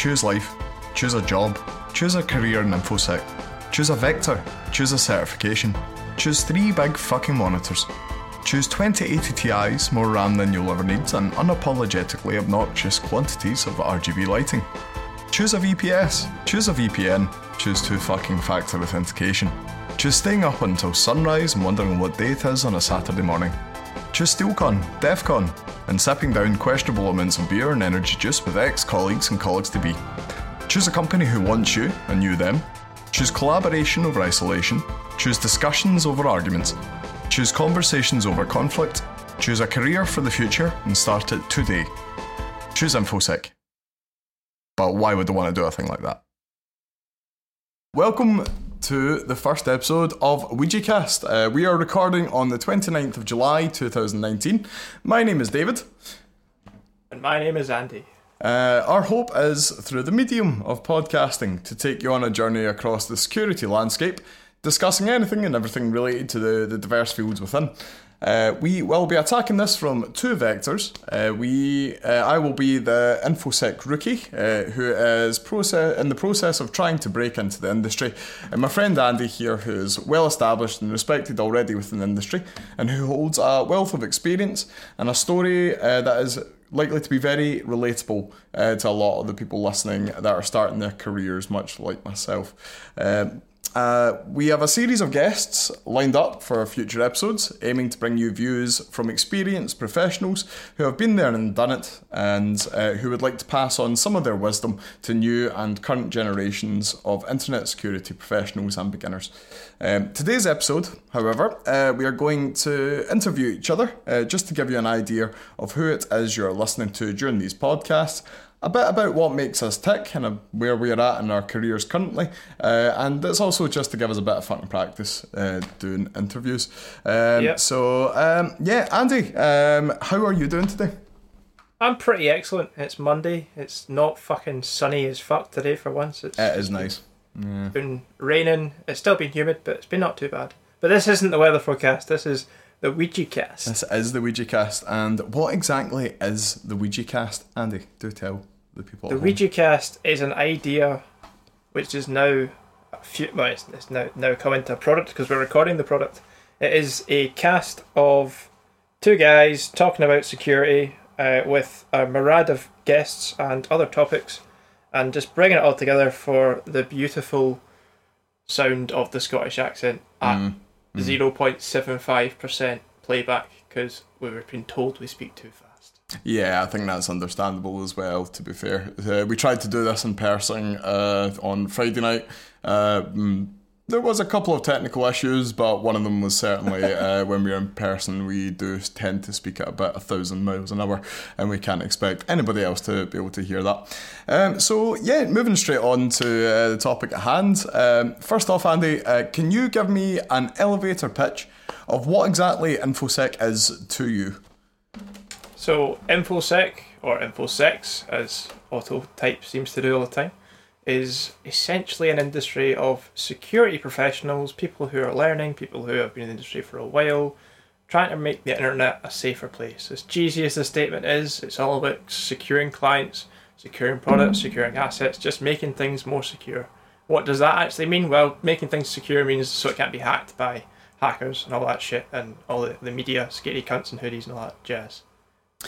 Choose life. Choose a job. Choose a career in InfoSec. Choose a vector. Choose a certification. Choose three big fucking monitors. Choose 2080 Ti's, more RAM than you'll ever need, and unapologetically obnoxious quantities of RGB lighting. Choose a VPS. Choose a VPN. Choose two fucking factor authentication. Choose staying up until sunrise and wondering what day it is on a Saturday morning. Choose SteelCon, DEFCON, and sipping down questionable amounts of beer and energy juice with ex colleagues and colleagues to be. Choose a company who wants you and you them. Choose collaboration over isolation. Choose discussions over arguments. Choose conversations over conflict. Choose a career for the future and start it today. Choose InfoSec. But why would they want to do a thing like that? Welcome to the first episode of OuijaCast. Uh, we are recording on the 29th of July 2019. My name is David. And my name is Andy. Uh, our hope is through the medium of podcasting to take you on a journey across the security landscape, discussing anything and everything related to the, the diverse fields within. Uh, we will be attacking this from two vectors. Uh, we, uh, I will be the infosec rookie uh, who is in the process of trying to break into the industry, and my friend Andy here, who is well established and respected already within the industry, and who holds a wealth of experience and a story uh, that is likely to be very relatable uh, to a lot of the people listening that are starting their careers, much like myself. Um, uh, we have a series of guests lined up for future episodes, aiming to bring you views from experienced professionals who have been there and done it, and uh, who would like to pass on some of their wisdom to new and current generations of internet security professionals and beginners. Um, today's episode, however, uh, we are going to interview each other uh, just to give you an idea of who it is you're listening to during these podcasts a bit about what makes us tick and where we're at in our careers currently. Uh, and it's also just to give us a bit of fun and practice uh, doing interviews. Um, yep. So, um, yeah, Andy, um, how are you doing today? I'm pretty excellent. It's Monday. It's not fucking sunny as fuck today for once. It's, it is nice. Yeah. It's been raining. It's still been humid, but it's been not too bad. But this isn't the weather forecast. This is the Ouija cast. This is the Ouija cast. And what exactly is the Ouija cast? Andy? Do tell the people. The is an idea which is now, few, well, it's, it's now now come into a product because we're recording the product. It is a cast of two guys talking about security uh, with a myriad of guests and other topics, and just bringing it all together for the beautiful sound of the Scottish accent at mm. mm. 0.75% playback because we were being told we speak too fast. Yeah, I think that's understandable as well. To be fair, uh, we tried to do this in person uh, on Friday night. Uh, mm, there was a couple of technical issues, but one of them was certainly uh, when we're in person, we do tend to speak at about a thousand miles an hour, and we can't expect anybody else to be able to hear that. Um, so, yeah, moving straight on to uh, the topic at hand. Um, first off, Andy, uh, can you give me an elevator pitch of what exactly InfoSec is to you? So InfoSec, or InfoSecs, as Auto Type seems to do all the time, is essentially an industry of security professionals, people who are learning, people who have been in the industry for a while, trying to make the internet a safer place. As cheesy as the statement is, it's all about securing clients, securing products, securing assets, just making things more secure. What does that actually mean? Well, making things secure means so it can't be hacked by hackers and all that shit and all the, the media, scary cunts and hoodies and all that jazz.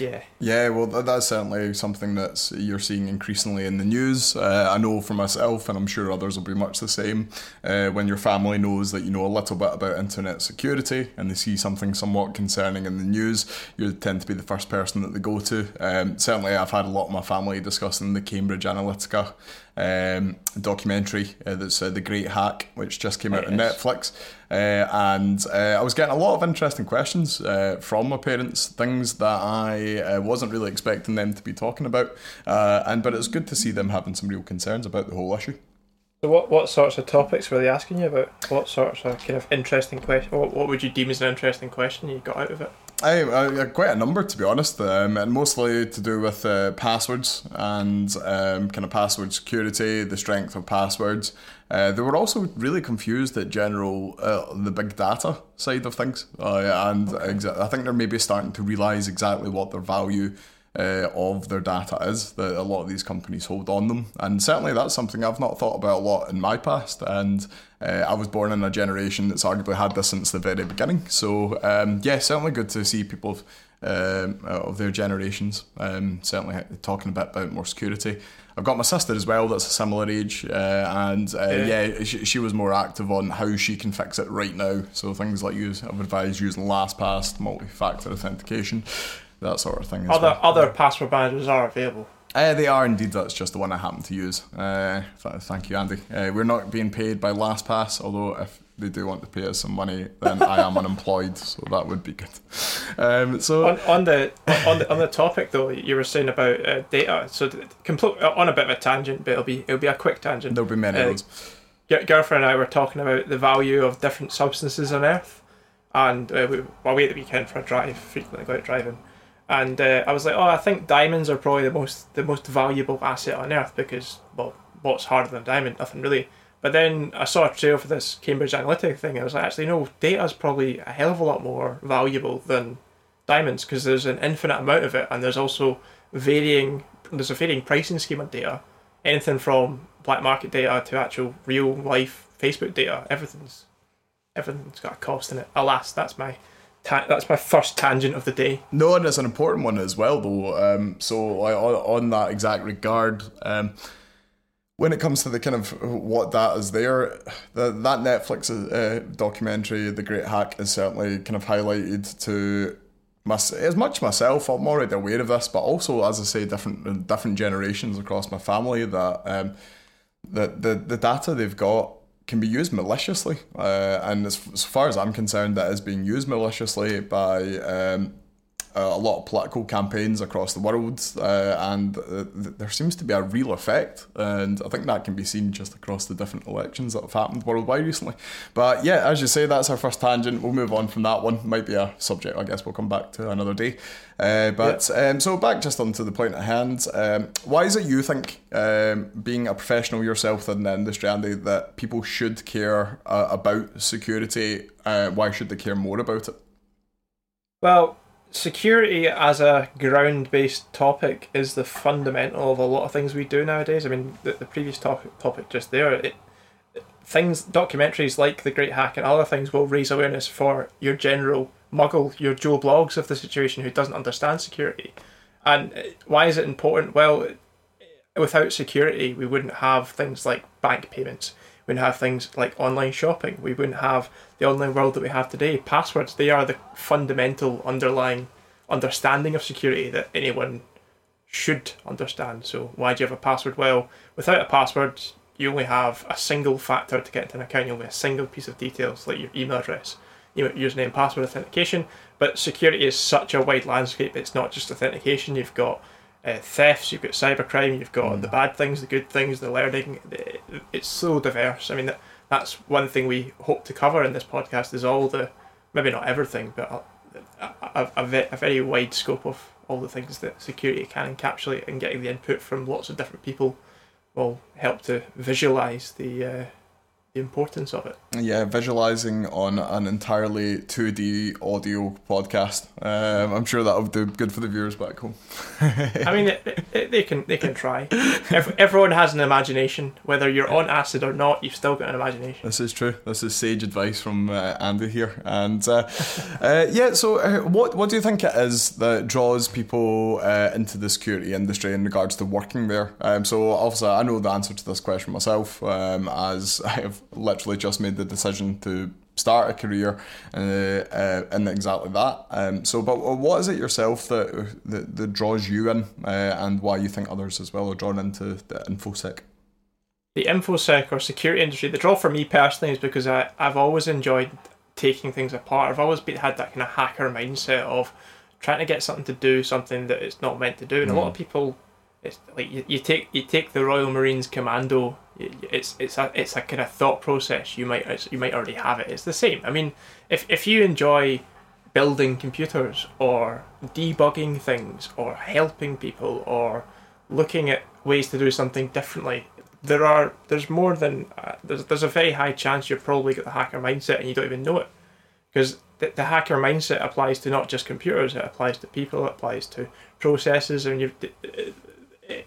Yeah. Yeah, well, that's certainly something that's you're seeing increasingly in the news. Uh, I know for myself, and I'm sure others will be much the same. Uh, when your family knows that you know a little bit about internet security and they see something somewhat concerning in the news, you tend to be the first person that they go to. Um, certainly, I've had a lot of my family discussing the Cambridge Analytica um, documentary uh, that's uh, The Great Hack, which just came out on Netflix. Uh, and uh, I was getting a lot of interesting questions uh, from my parents, things that I uh, wasn't really expecting them to be talking about. and But it's good to see them having some real concerns about the whole issue. So what, what sorts of topics were they asking you about? What sorts of kind of interesting questions? What, what would you deem as an interesting question you got out of it? I, I, quite a number to be honest, um, and mostly to do with uh, passwords and um, kind of password security, the strength of passwords. Uh, they were also really confused at general uh, the big data side of things, uh, and exa- I think they're maybe starting to realise exactly what their value uh, of their data is that a lot of these companies hold on them. And certainly that's something I've not thought about a lot in my past. And uh, I was born in a generation that's arguably had this since the very beginning. So, um, yeah, certainly good to see people um, of their generations um, certainly talking a bit about more security. I've got my sister as well that's a similar age, uh, and uh, yeah, yeah she, she, was more active on how she can fix it right now. So things like use, I've advised using LastPass, multi-factor authentication, that sort of thing. Other well. other password managers are available. Uh, they are indeed. That's just the one I happen to use. Uh, th- thank you, Andy. Uh, we're not being paid by LastPass, although if they do want to pay us some money, then I am unemployed, so that would be good. Um, so on, on, the on the on the topic though, you were saying about uh, data. So complete on a bit of a tangent, but it'll be it'll be a quick tangent. There'll be many uh, of those. Girlfriend and I were talking about the value of different substances on Earth, and uh, we away at the weekend for a drive. Frequently go out driving and uh, I was like, oh, I think diamonds are probably the most the most valuable asset on earth because well, what's harder than diamond? Nothing really. But then I saw a trail for this Cambridge Analytica thing. And I was like, actually, no, data is probably a hell of a lot more valuable than diamonds because there's an infinite amount of it, and there's also varying there's a varying pricing scheme on data. Anything from black market data to actual real life Facebook data, everything's everything's got a cost in it. Alas, that's my Ta- that's my first tangent of the day. No, and it's an important one as well, though. Um, so, on, on, that exact regard, um, when it comes to the kind of what that is there, the, that Netflix uh, documentary, The Great Hack, is certainly kind of highlighted to my, as much myself. I'm already aware of this, but also, as I say, different different generations across my family that um, the, the the data they've got can be used maliciously. Uh, and as, as, far as I'm concerned, that is being used maliciously by um, a lot of political campaigns across the world, uh, and uh, there seems to be a real effect, and I think that can be seen just across the different elections that have happened worldwide recently. But yeah, as you say, that's our first tangent. We'll move on from that one. Might be a subject I guess we'll come back to another day. Uh, but yeah. um, so back just onto the point at hand. Um, why is it you think, um, being a professional yourself in the industry, Andy, that people should care uh, about security? Uh, why should they care more about it? Well, security as a ground based topic is the fundamental of a lot of things we do nowadays. I mean, the, the previous topic, topic just there, it, things, documentaries like The Great Hack and other things will raise awareness for your general muggle, your Joe Bloggs of the situation who doesn't understand security. And uh, why is it important? Well, without security, we wouldn't have things like bank payments we wouldn't have things like online shopping. We wouldn't have the online world that we have today. Passwords, they are the fundamental underlying understanding of security that anyone should understand. So why do you have a password? Well, without a password, you only have a single factor to get into an account. You only have a single piece of details, like your email address, username, password authentication. But security is such a wide landscape. It's not just authentication. You've got uh, thefts, you've got cybercrime, you've got mm. the bad things, the good things, the learning. It's so diverse. I mean, that, that's one thing we hope to cover in this podcast is all the, maybe not everything, but a, a, a, a very wide scope of all the things that security can encapsulate and getting the input from lots of different people will help to visualize the uh, the importance of it. Yeah, visualizing on an entirely 2D audio podcast. Um, I'm sure that'll do good for the viewers back home. I mean, they, can they can try. Everyone has an imagination. Whether you're on acid or not, you've still got an imagination. This is true. This is sage advice from uh, Andy here. And uh, uh, yeah, so uh, what what do you think it is that draws people uh, into the security industry in regards to working there? Um, so obviously, I know the answer to this question myself, um, as I have literally just made the decision to start a career uh, uh, in exactly that. Um, so, but what is it yourself that that, that draws you in, uh, and why you think others as well are drawn into the infosec? The infosec or security industry, the draw for me personally is because I, I've always enjoyed taking things apart. I've always been, had that kind of hacker mindset of trying to get something to do something that it's not meant to do, and mm. a lot of people it's like you, you take you take the Royal Marines Commando. It's it's a it's a kind of thought process. You might you might already have it. It's the same. I mean, if if you enjoy building computers or debugging things or helping people or looking at ways to do something differently, there are there's more than uh, there's there's a very high chance you've probably got the hacker mindset and you don't even know it because the, the hacker mindset applies to not just computers; it applies to people, it applies to processes, and you it,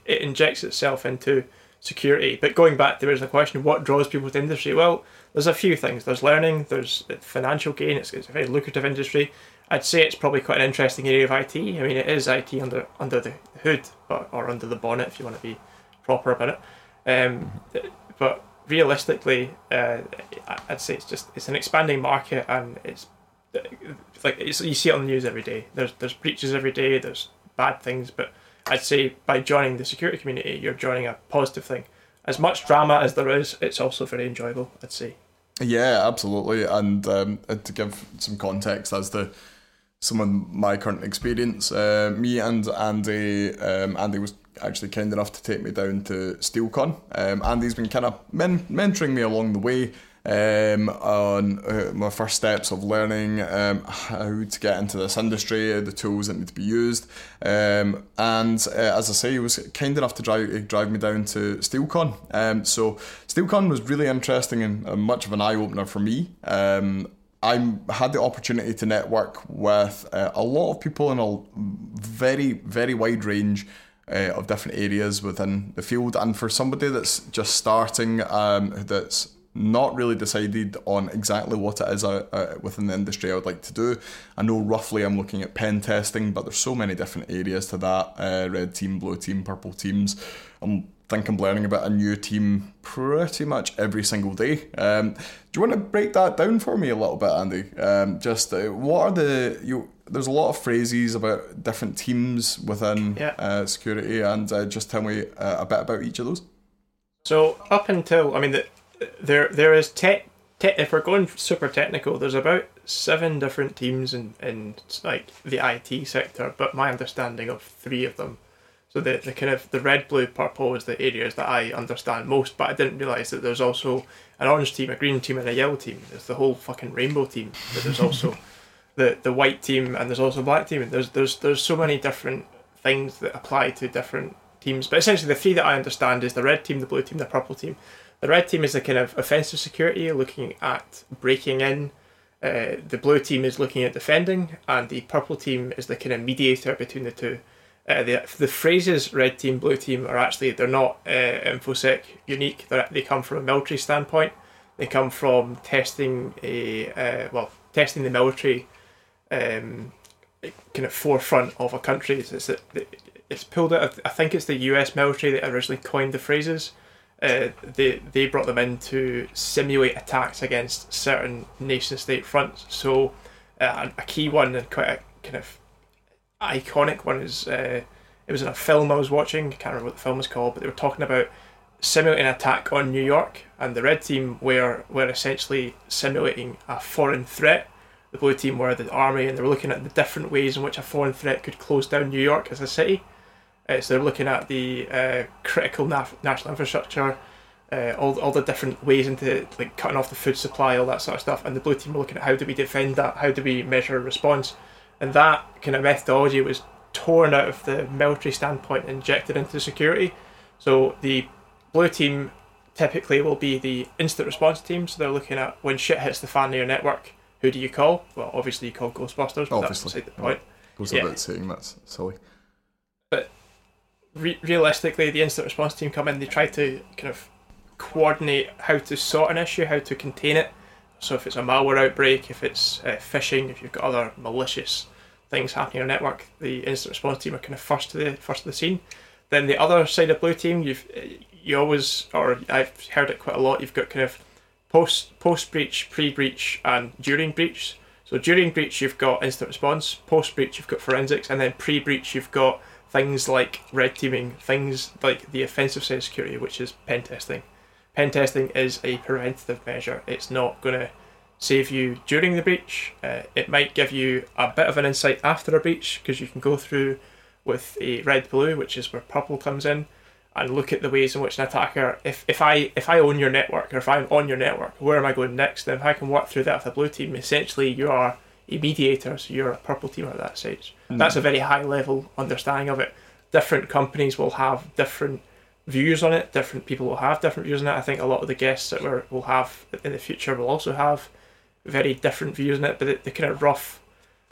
it injects itself into security. But going back to the question, what draws people to industry? Well, there's a few things. There's learning. There's financial gain. It's, it's a very lucrative industry. I'd say it's probably quite an interesting area of IT. I mean, it is IT under under the hood, but or under the bonnet if you want to be proper about it. Um, but realistically, uh, I'd say it's just it's an expanding market, and it's like it's, you see it on the news every day. There's there's breaches every day. There's bad things, but I'd say by joining the security community, you're joining a positive thing. As much drama as there is, it's also very enjoyable. I'd say. Yeah, absolutely. And um, to give some context as to some of my current experience, uh, me and Andy, um, Andy was actually kind enough to take me down to SteelCon. Um, Andy's been kind of men- mentoring me along the way um, on uh, my first steps of learning um, how to get into this industry, the tools that need to be used. Um, and uh, as I say, he was kind enough to drive drive me down to SteelCon. Um, so SteelCon was really interesting and uh, much of an eye opener for me. Um, I had the opportunity to network with uh, a lot of people in a very, very wide range uh, of different areas within the field. And for somebody that's just starting, um, that's not really decided on exactly what it is uh, uh, within the industry I would like to do. I know roughly I'm looking at pen testing, but there's so many different areas to that uh, red team, blue team, purple teams. I think I'm learning about a new team pretty much every single day. Um, do you want to break that down for me a little bit, Andy? Um, just uh, what are the you? There's a lot of phrases about different teams within yeah. Uh, security, and uh, just tell me a bit about each of those. So up until I mean the there there is tech. Te- if we're going super technical, there's about seven different teams in, in like the IT sector, but my understanding of three of them. So the, the kind of the red, blue, purple is the areas that I understand most, but I didn't realise that there's also an orange team, a green team, and a yellow team. There's the whole fucking rainbow team. But there's also the, the white team and there's also black team. And there's there's there's so many different things that apply to different teams. But essentially the three that I understand is the red team, the blue team, the purple team. The red team is the kind of offensive security, looking at breaking in. Uh, the blue team is looking at defending, and the purple team is the kind of mediator between the two. Uh, the the phrases red team, blue team are actually they're not uh, infosec unique. They're, they come from a military standpoint. They come from testing a uh, well testing the military um, kind of forefront of a country. It's, it's, it's pulled out. Of, I think it's the U.S. military that originally coined the phrases uh, they they brought them in to simulate attacks against certain nation state fronts. So uh, a key one and quite a kind of iconic one is uh, it was in a film I was watching. I can't remember what the film was called, but they were talking about simulating an attack on New York, and the red team were were essentially simulating a foreign threat. The blue team were the army, and they were looking at the different ways in which a foreign threat could close down New York as a city. Uh, so they're looking at the uh, critical naf- national infrastructure, uh, all, all the different ways into like cutting off the food supply, all that sort of stuff. And the blue team were looking at how do we defend that, how do we measure a response, and that kind of methodology was torn out of the military standpoint and injected into security. So the blue team typically will be the instant response team. So they're looking at when shit hits the fan in your network, who do you call? Well, obviously you call Ghostbusters, but obviously. that's the point. Goes yeah. without saying that's silly. But re- realistically, the instant response team come in, they try to kind of coordinate how to sort an issue, how to contain it. So if it's a malware outbreak, if it's uh, phishing, if you've got other malicious things happening on your network, the instant response team are kind of first to the first to the scene. Then the other side of blue team, you've you always, or I've heard it quite a lot. You've got kind of post post breach, pre breach, and during breach. So during breach, you've got instant response. Post breach, you've got forensics, and then pre breach, you've got things like red teaming, things like the offensive side of security, which is pen testing. Pen testing is a preventative measure. It's not going to save you during the breach. Uh, it might give you a bit of an insight after a breach because you can go through with a red blue, which is where purple comes in, and look at the ways in which an attacker. If, if I if I own your network or if I'm on your network, where am I going next? Then if I can work through that with a blue team, essentially you are a mediator, so you're a purple team at that stage. Mm. That's a very high level understanding of it. Different companies will have different views on it. Different people will have different views on it. I think a lot of the guests that we will have in the future will also have very different views on it, but the, the kind of rough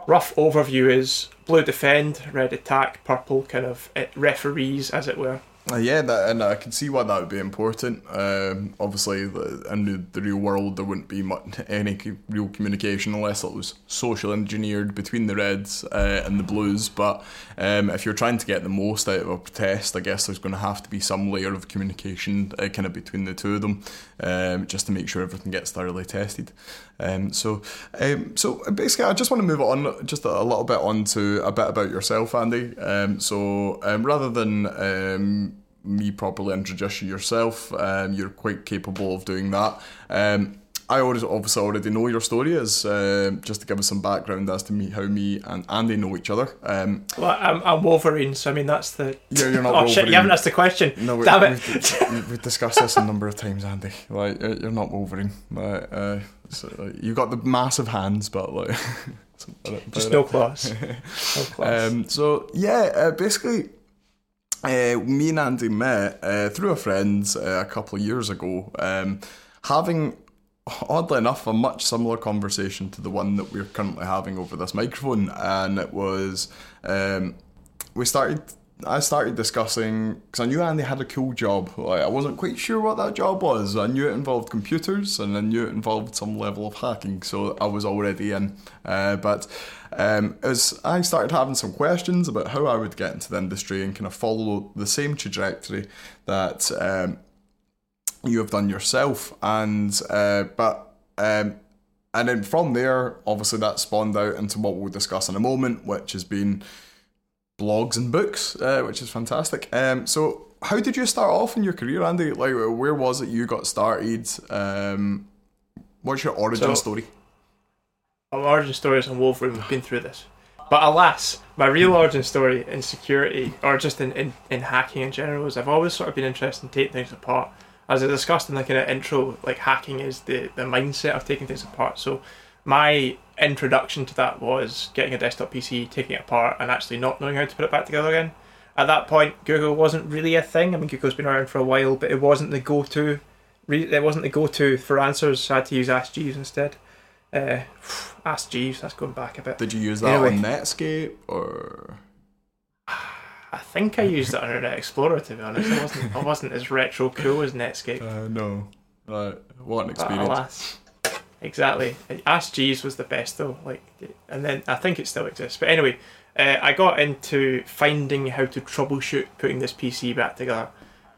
rough overview is blue defend, red attack, purple kind of eh, referees, as it were. Uh, yeah, that, and I can see why that would be important. Um, obviously, in the, the real world, there wouldn't be much, any real communication unless it was social engineered between the Reds uh, and the Blues. But um, if you're trying to get the most out of a protest, I guess there's going to have to be some layer of communication uh, kind of between the two of them, um, just to make sure everything gets thoroughly tested. Um, so, um, so basically, I just want to move on just a, little bit on to a bit about yourself, Andy. Um, so, um, rather than um, me properly introduce you yourself, um, you're quite capable of doing that. Um, I already, obviously already know your story, as uh, just to give us some background as to me how me and Andy know each other. Um, Well, I'm, I'm Wolverine, so I mean that's the. Yeah, you're not oh shit! You haven't asked the question. no, we, Damn it! We've, we've discussed this a number of times, Andy. Like, you're you're not Wolverine. Like, uh, so, like, you've got the massive hands, but like, Just no class. No class. Um, so yeah, uh, basically, uh, me and Andy met uh, through a friend uh, a couple of years ago, um, having oddly enough a much similar conversation to the one that we're currently having over this microphone, and it was um, we started. I started discussing because I knew Andy had a cool job. Like, I wasn't quite sure what that job was. I knew it involved computers and I knew it involved some level of hacking, so I was already in. Uh, but um, as I started having some questions about how I would get into the industry and kind of follow the same trajectory that um, you have done yourself, and uh, but um, and then from there, obviously that spawned out into what we'll discuss in a moment, which has been blogs and books, uh, which is fantastic. Um, so, how did you start off in your career, Andy? Like, where was it you got started? Um, what's your origin So- story? My origin story stories on Wolverine, we've been through this. But alas, my real origin story in security, or just in, in, in hacking in general, is I've always sort of been interested in taking things apart. As I discussed in the kind of intro, like hacking is the, the mindset of taking things apart. So my introduction to that was getting a desktop PC, taking it apart, and actually not knowing how to put it back together again. At that point, Google wasn't really a thing. I mean, Google's been around for a while, but it wasn't the go-to. It wasn't the go-to for answers. So I had to use Ask Jeeves instead. Uh, Ask Jeeves. That's going back a bit. Did you use that Anyway. on Netscape or? I think I used it on Internet Explorer. To be honest, I wasn't. I wasn't as retro cool as Netscape. Uh, no. Right. What an But experience. alas, exactly. Ask Jeeves was the best though. Like, and then I think it still exists. But anyway, uh, I got into finding how to troubleshoot putting this PC back together.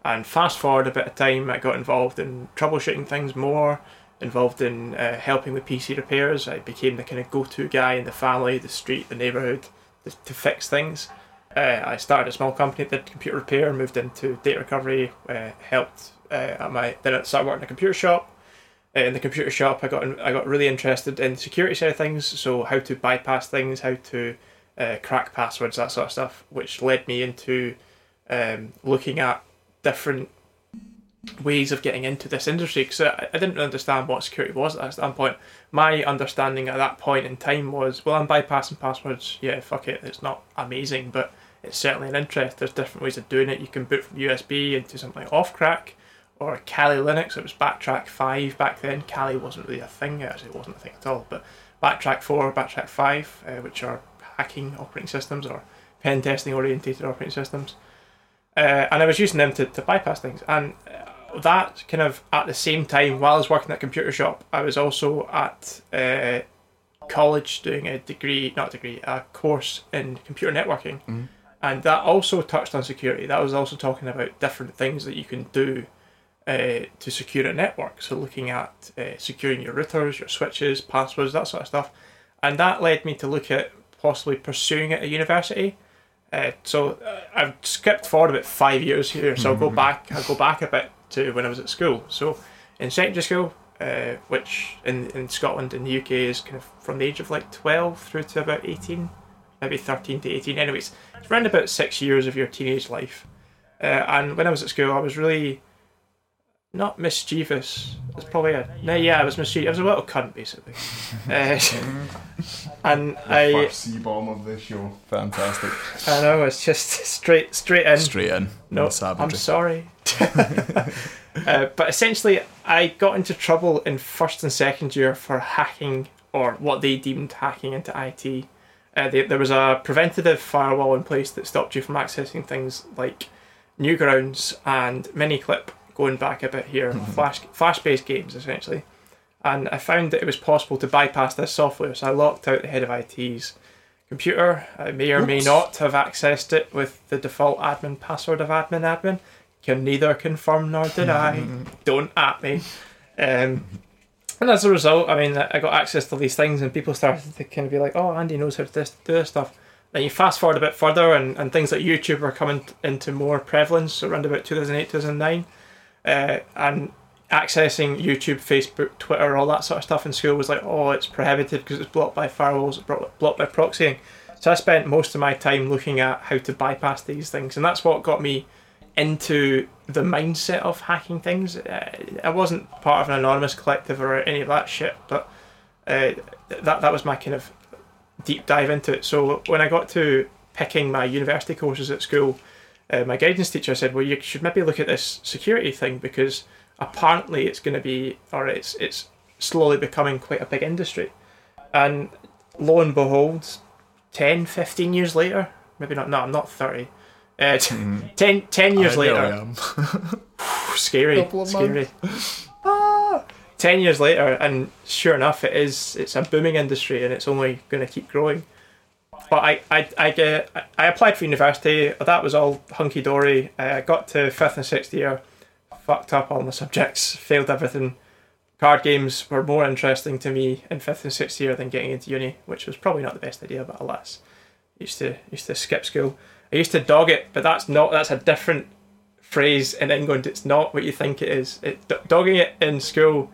And fast forward a bit of time, I got involved in troubleshooting things more, involved in uh, helping with PC repairs. I became the kind of go-to guy in the family, the street, the neighbourhood to, to fix things. Uh, I started a small company that did computer repair, moved into data recovery, uh, helped uh, at my then I started working in a computer shop. Uh, in the computer shop, I got I got really interested in the security side of things, so how to bypass things, how to uh, crack passwords, that sort of stuff, which led me into um, looking at different ways of getting into this industry because I, I didn't understand what security was at that point. My understanding at that point in time was, well, I'm bypassing passwords. Yeah, fuck it. It's not amazing, but it's certainly an interest. There's different ways of doing it. You can boot from USB into something like Ophcrack or Kali Linux. It was Backtrack 5 back then. Kali wasn't really a thing. Actually, it wasn't a thing at all. But Backtrack 4, Backtrack 5, uh, which are hacking operating systems or pen testing orientated operating systems. Uh, and I was using them to, to bypass things. And uh, that kind of at the same time, while I was working at computer shop, I was also at uh, college doing a degree, not a degree, a course in computer networking. Mhm. And that also touched on security. That was also talking about different things that you can do uh, to secure a network. So looking at uh, securing your routers, your switches, passwords, that sort of stuff. And that led me to look at possibly pursuing it at university. Uh, so I've skipped forward about five years here, so I'll go back. I'll go back a bit to when I was at school. So in secondary school, uh, which in in Scotland in the UK is kind of from the age of like twelve through to about eighteen, maybe thirteen to eighteen. Anyways, it's around about six years of your teenage life. Uh, and when I was at school, I was really not mischievous. It's probably a no. Yeah, I was mischievous. I was a little cunt basically. uh, and I, First C bomb of this show. Fantastic. I know it's just straight straight in. Straight in. No, No I'm sorry. uh, but essentially, I got into trouble in first and second year for hacking or what they deemed hacking into IT. Uh, they, there was a preventative firewall in place that stopped you from accessing things like Newgrounds and Miniclip, going back a bit here, flash flash based games essentially. And I found that it was possible to bypass this software, so I locked out the head of IT's computer. I may or may not have accessed it with the default admin password of admin admin. Can neither confirm nor deny. Don't at me. Um, and as a result, I mean, I got access to these things, and people started to kind of be like, "Oh, Andy knows how to do this stuff." Then you fast forward a bit further, and, and things like YouTube are coming into more prevalence around about 2008, 2009. Uh, and accessing YouTube, Facebook, Twitter, all that sort of stuff in school was like, oh, it's prohibited because it's blocked by firewalls, blocked by proxying. So I spent most of my time looking at how to bypass these things, and that's what got me into the mindset of hacking things. Uh, I wasn't part of an anonymous collective or any of that shit, but uh, that that was my kind of deep dive into it. So when I got to picking my university courses at school, uh, my guidance teacher said, "Well, you should maybe look at this security thing because apparently it's going to be, or it's it's slowly becoming quite a big industry." And lo and behold, 10, 15 years later, maybe not. No, I'm not thirty. Uh, t- 10, 10 years I later, scary, scary. Ah. Ten years later, and sure enough, it is. It's a booming industry, and it's only going to keep growing. But I, I, I get. I applied for university. That was all hunky dory. I got to fifth and sixth year, fucked up all my subjects, failed everything. Card games were more interesting to me in fifth and sixth year than getting into uni, which was probably not the best idea. But alas, used to used to skip school. I used to dog it, but that's not. That's a different phrase in England. It's not what you think it is. It, do- dogging it in school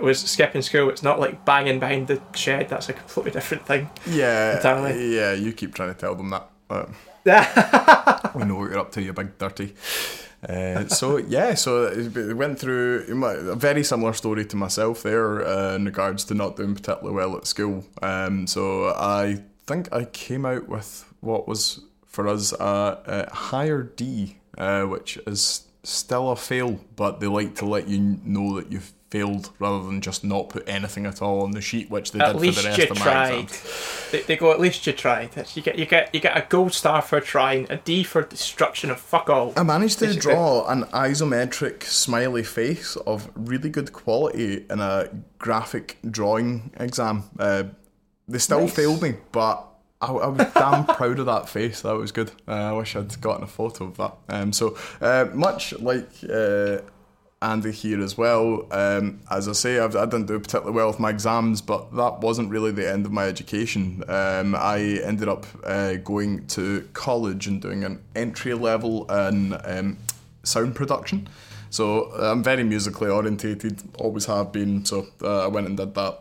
was skipping school. It's not like banging behind the shed. That's a completely different thing. Yeah, Entirely. yeah. You keep trying to tell them that. But we know what you're up to, you big dirty. Uh, so yeah, so it went through a very similar story to myself there uh, in regards to not doing particularly well at school. Um, so I think I came out with what was for us a, a higher D, uh, which is still a fail, but they like to let you know that you've failed rather than just not put anything at all on the sheet, which they At did least for the rest you of my tried. exams. They, they go. At least you tried. You get you get you get a gold star for trying, a D for destruction of fuck all. I managed to Basically. draw an isometric smiley face of really good quality in a graphic drawing exam. Uh, they still Nice. failed me, but I, I was damn proud of that face. That was good. Uh, I wish I'd gotten a photo of that. Um, so uh, much like uh, Andy here as well. Um, as I say, I've, I didn't do particularly well with my exams, but that wasn't really the end of my education. Um, I ended up uh, going to college and doing an entry level in um, sound production. So I'm very musically orientated, always have been. So uh, I went and did that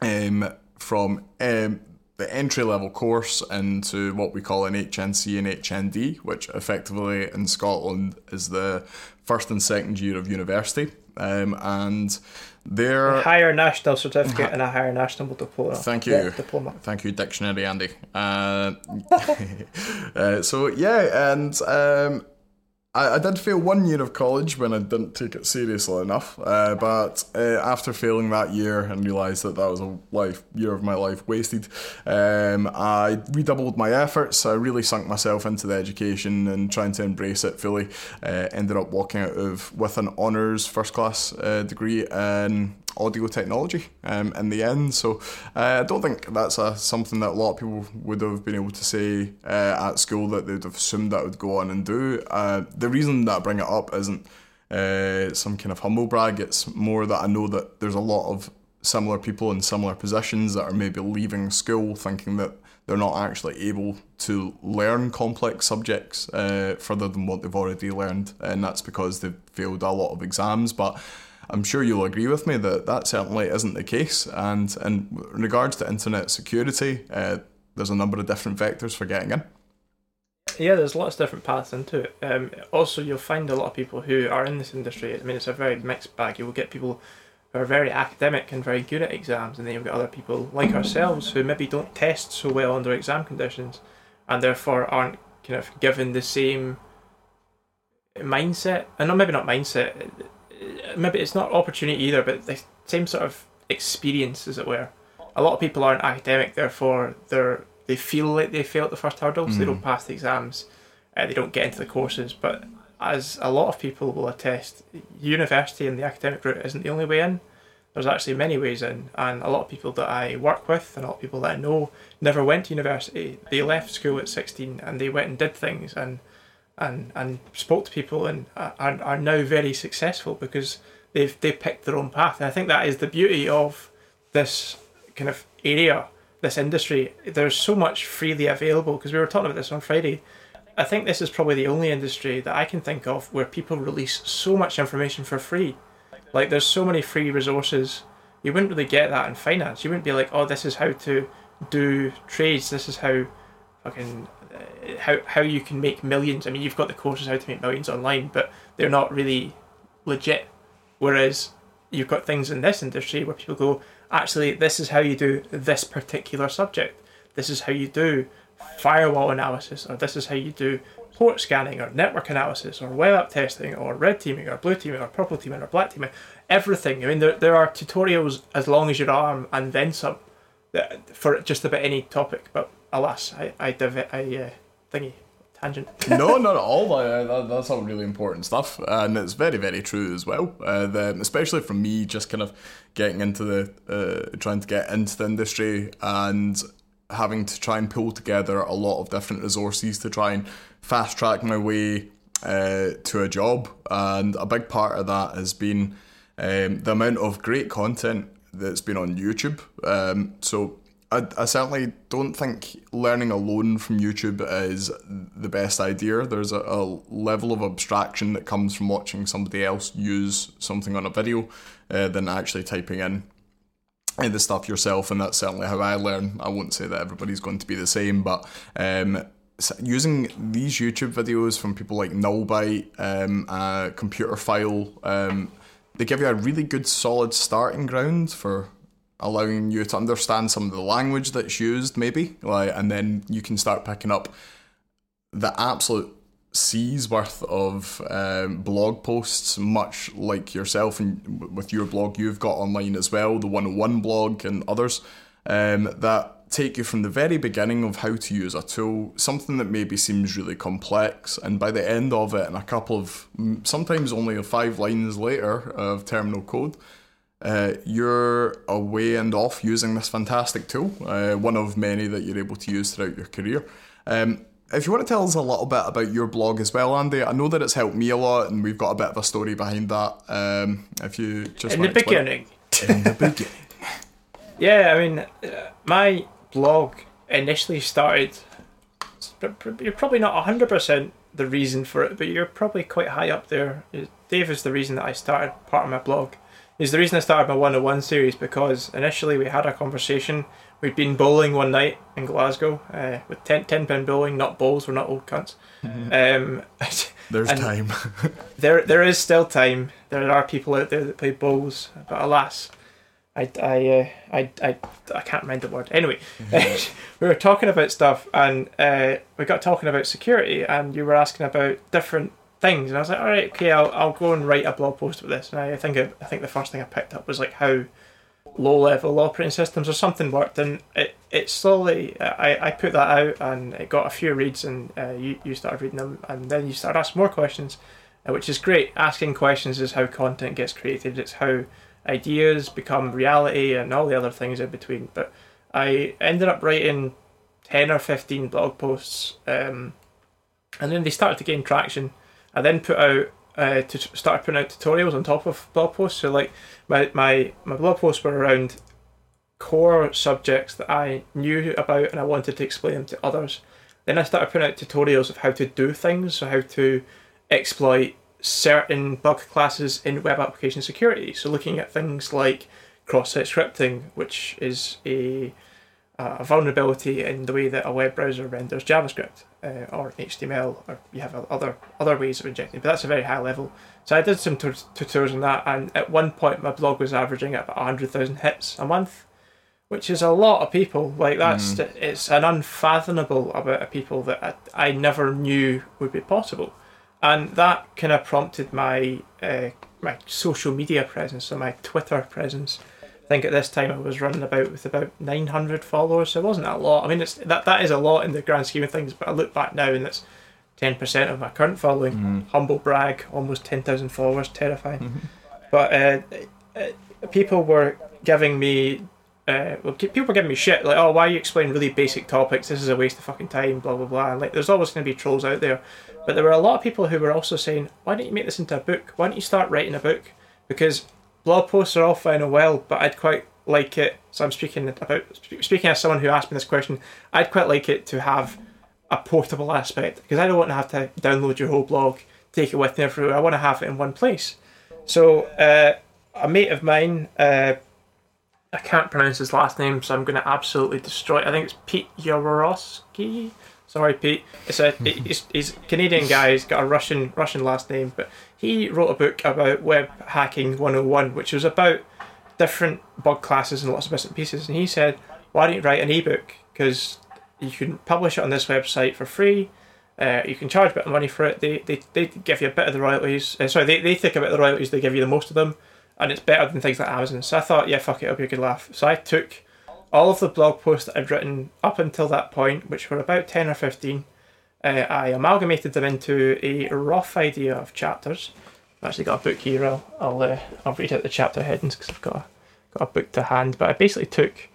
um, from um, the entry level course into what we call an HNC and HND, which effectively in Scotland is the first and second year of university. Um, and their A higher national certificate and a higher national diploma. Thank you. Yeah, diploma. Thank you, dictionary, Andy. Uh, uh, so yeah, and um, I, I did fail one year of college when I didn't take it seriously enough. Uh, but uh, after failing that year and realised that that was a life year of my life wasted, um, I redoubled my efforts. I really sunk myself into the education and trying to embrace it fully. Uh, ended up walking out of with an honours first class uh, degree in audio technology um, in the end. So uh, I don't think that's a, something that a lot of people would have been able to say uh, at school that they'd have assumed that would go on and do. Uh, the reason that I bring it up isn't uh, some kind of humble brag. It's more that I know that there's a lot of similar people in similar positions that are maybe leaving school thinking that they're not actually able to learn complex subjects uh, further than what they've already learned, and that's because they've failed a lot of exams. But I'm sure you'll agree with me that that certainly isn't the case. And in regards to internet security, uh, there's a number of different vectors for getting in. Yeah, there's lots of different paths into it. Um, also, you'll find a lot of people who are in this industry. I mean, it's a very mixed bag. You will get people who are very academic and very good at exams, and then you've got other people like ourselves who maybe don't test so well under exam conditions, and therefore aren't kind of given the same mindset, and not maybe not mindset. Maybe it's not opportunity either, but the same sort of experience, as it were. A lot of people aren't academic, therefore they're they feel like they failed the first hurdle, so they don't pass the exams, uh, they don't get into the courses. But as a lot of people will attest, university and the academic route isn't the only way in. There's actually many ways in, and a lot of people that I work with and a lot of people that I know never went to university. They left school at 16 and they went and did things and and and spoke to people and are, are now very successful because they've they picked their own path. And I think that is the beauty of this kind of area, this industry. There's so much freely available because we were talking about this on Friday. I think this is probably the only industry that I can think of where people release so much information for free. Like there's so many free resources. You wouldn't really get that in finance. You wouldn't be like, oh, this is how to do trades. This is how fucking how how you can make millions. I mean, you've got the courses how to make millions online, but they're not really legit. Whereas you've got things in this industry where people go, actually, this is how you do this particular subject. This is how you do firewall analysis, or this is how you do port scanning, or network analysis, or web app testing, or red teaming, or blue teaming, or purple teaming, or black teaming. Everything. I mean, there, there are tutorials as long as your arm and then some for just about any topic. But alas, I I, div- I uh, thingy tangent. no, not at all. Uh, that, that's all really important stuff, and it's very, very true as well. Uh, the, especially from me, just kind of getting into the, uh, trying to get into the industry and having to try and pull together a lot of different resources to try and fast track my way uh, to a job. And a big part of that has been um, the amount of great content that's been on YouTube. Um, so I, I certainly don't think learning alone from YouTube is the best idea. There's a, a level of abstraction that comes from watching somebody else use something on a video uh, than actually typing in the stuff yourself, and that's certainly how I learn. I won't say that everybody's going to be the same, but um, using these YouTube videos from people like Nullbyte, um, uh, Computerphile, um, they give you a really good solid starting ground for allowing you to understand some of the language that's used, maybe, like, and then you can start picking up the absolute seas worth of um, blog posts, much like yourself and with your blog you've got online as well, the 101 blog and others, um, that take you from the very beginning of how to use a tool, something that maybe seems really complex, and by the end of it, in a couple of sometimes only five lines later of terminal code, uh, you're away and off using this fantastic tool, uh, one of many that you're able to use throughout your career. Um, if you want to tell us a little bit about your blog as well, Andy, I know that it's helped me a lot, and we've got a bit of a story behind that. Um, if you just in the beginning, in the beginning, yeah, I mean, uh, my blog initially started. You're probably not hundred percent the reason for it, but you're probably quite high up there. Dave is the reason that I started part of my blog is the reason I started my 101 series because initially we had a conversation. We'd been bowling one night in Glasgow uh, with 10, 10 pin bowling, not bowls, we're not old cunts. Um, There's time. there, there is still time. There are people out there that play bowls, but alas, I, I, uh, I, I, I can't mind the word. Anyway, we were talking about stuff and uh, we got talking about security, and you were asking about different things, and I was like, all right, okay, I'll, I'll go and write a blog post with this. And I, think I, I think the first thing I picked up was like how low level operating systems or something worked, and it it slowly I, I put that out and it got a few reads, and uh, you you started reading them, and then you started asking more questions, uh, which is great. Asking questions is how content gets created. It's how ideas become reality and all the other things in between. But I ended up writing ten or fifteen blog posts, um, and then they started to gain traction I then put out uh, to start putting out tutorials on top of blog posts. So like my my my blog posts were around core subjects that I knew about and I wanted to explain them to others. Then I started putting out tutorials of how to do things, so how to exploit certain bug classes in web application security. So looking at things like cross-site scripting, which is a a vulnerability in the way that a web browser renders JavaScript uh, or HTML, or you have other other ways of injecting. But that's a very high level. So I did some t- tutorials on that, and at one point my blog was averaging at about hundred thousand hits a month, which is a lot of people. Like that's mm. it's an unfathomable amount of people that I, I never knew would be possible. and that kind of prompted my uh, my social media presence, so my Twitter presence. I think at this time I was running about with about 900 followers, so it wasn't a lot. I mean, it's that that is a lot in the grand scheme of things, but I look back now and it's 10% of my current following. Mm-hmm. Humble brag, almost 10,000 followers, terrifying. But uh, uh, people were giving me. Uh, well, people were giving me shit like, "Oh, why you explain really basic topics? This is a waste of fucking time." Blah blah blah. And like, there's always going to be trolls out there, but there were a lot of people who were also saying, "Why don't you make this into a book? Why don't you start writing a book?" Because blog posts are all fine and well, but I'd quite like it. So I'm speaking about speaking as someone who asked me this question. I'd quite like it to have a portable aspect because I don't want to have to download your whole blog, take it with me everywhere. I want to have it in one place. So uh, a mate of mine, uh, I can't pronounce his last name, so I'm going to absolutely destroy. It. I think it's Pete Yaworowski. Sorry, Pete. It's a he's, he's Canadian guy. He's got a Russian Russian last name, but he wrote a book about web hacking 101, which was about different bug classes and lots of bits and pieces. And he said, "Why don't you write an ebook? Because you can publish it on this website for free." Uh, you can charge a bit of money for it. They, they, they give you a bit of the royalties. Uh, sorry, they, they take a bit of the royalties. They give you the most of them, and it's better than things like Amazon. So I thought, yeah, fuck it, it'll be a good laugh. So I took all of the blog posts that I'd written up until that point, which were about ten or fifteen. Uh, I amalgamated them into a rough idea of chapters. I've actually got a book here. I'll I'll, uh, I'll read out the chapter headings because I've got a, got a book to hand. But I basically took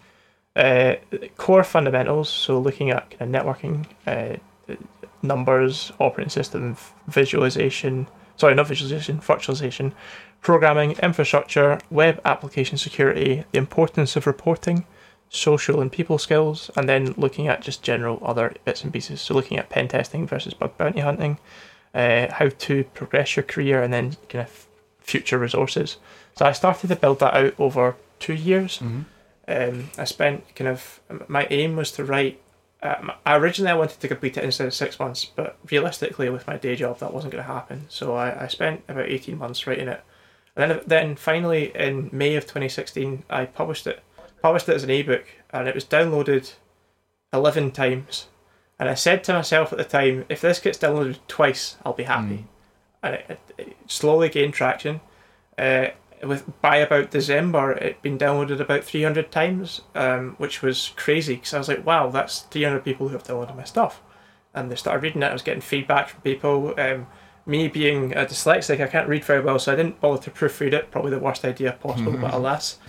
uh, core fundamentals, so looking at kind of networking, uh, numbers, operating system, visualization, sorry, not visualization, virtualization, programming, infrastructure, web application security, the importance of reporting, social and people skills, and then looking at just general other bits and pieces. So looking at pen testing versus bug bounty hunting, uh, how to progress your career, and then kind of future resources. So I started to build that out over two years. Um, I spent kind of my aim was to write. Um, I originally I wanted to complete it instead of six months, but realistically, with my day job, that wasn't going to happen. So I, I spent about eighteen months writing it, and then then finally in May of twenty sixteen, I published it. Published it as an ebook, and it was downloaded eleven times. And I said to myself at the time, if this gets downloaded twice, I'll be happy. And it, it, it slowly gained traction. Uh, with by about December, it'd been downloaded about 300 times, um, which was crazy because I was like, wow, that's 300 people who have downloaded my stuff. And they started reading it. I was getting feedback from people. Um, me being a dyslexic, I can't read very well, so I didn't bother to proofread it. Probably the worst idea possible, but alas.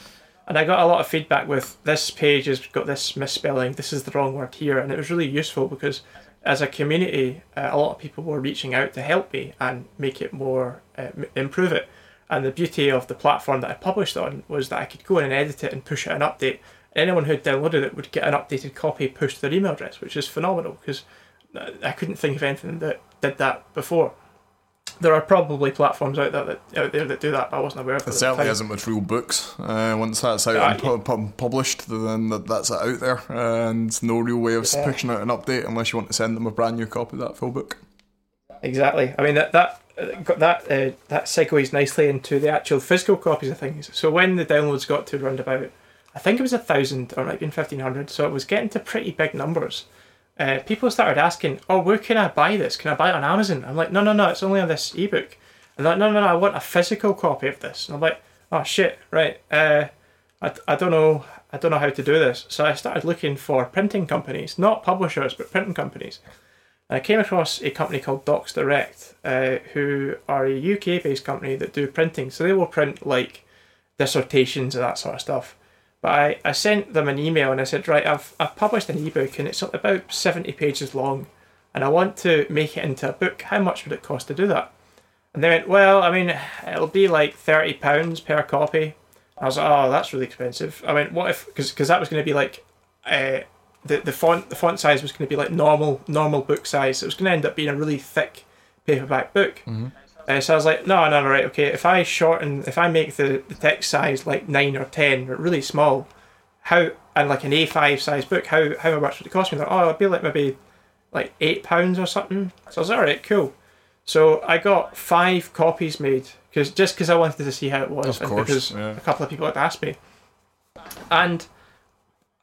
And I got a lot of feedback with this page has got this misspelling, this is the wrong word here, and it was really useful because as a community, uh, a lot of people were reaching out to help me and make it more, uh, improve it. And the beauty of the platform that I published on was that I could go in and edit it and push it an update. Anyone who had downloaded it would get an updated copy pushed to their email address, which is phenomenal because I couldn't think of anything that did that before. There are probably platforms out there that out there that do that, but I wasn't aware of It certainly isn't with real books. Uh, once that's out Ah, and pu- pu- published, then that- that's out there, and no real way of Yeah. pushing out an update unless you want to send them a brand new copy of that full book. Exactly. I mean that that uh, got that uh, that segues nicely into the actual physical copies of things. So when the downloads got to around about, I think it was a thousand or it might have been fifteen hundred. So it was getting to pretty big numbers. Uh, people started asking, "Oh, where can I buy this? Can I buy it on Amazon?" I'm like, "No, no, no. It's only on this ebook." And they're like, "No, no, no. I want a physical copy of this." And I'm like, "Oh shit, right. Uh, I, I don't know. I don't know how to do this." So I started looking for printing companies, not publishers, but printing companies. I came across a company called Docs Direct, uh, who are a UK based company that do printing. So they will print like dissertations and that sort of stuff. But I, I sent them an email and I said, right, I've, I've published an ebook and it's about 70 pages long and I want to make it into a book. How much would it cost to do that? And they went, well, I mean, it'll be like £30 per copy. I was like, oh, that's really expensive. I went, what if, because that was going to be like, uh, the, the font the font size was going to be like normal normal book size. It was going to end up being a really thick paperback book. Uh, so I was like, no, no, no, right, okay. If I shorten, if I make the, the text size like nine or ten, or really small, how and like an A5 size book, how how much would it cost me? Like, oh, it'd be like maybe like eight pounds or something. So I was like, all right, cool. So I got five copies made because just because I wanted to see how it was, and because yeah. a couple of people had asked me, and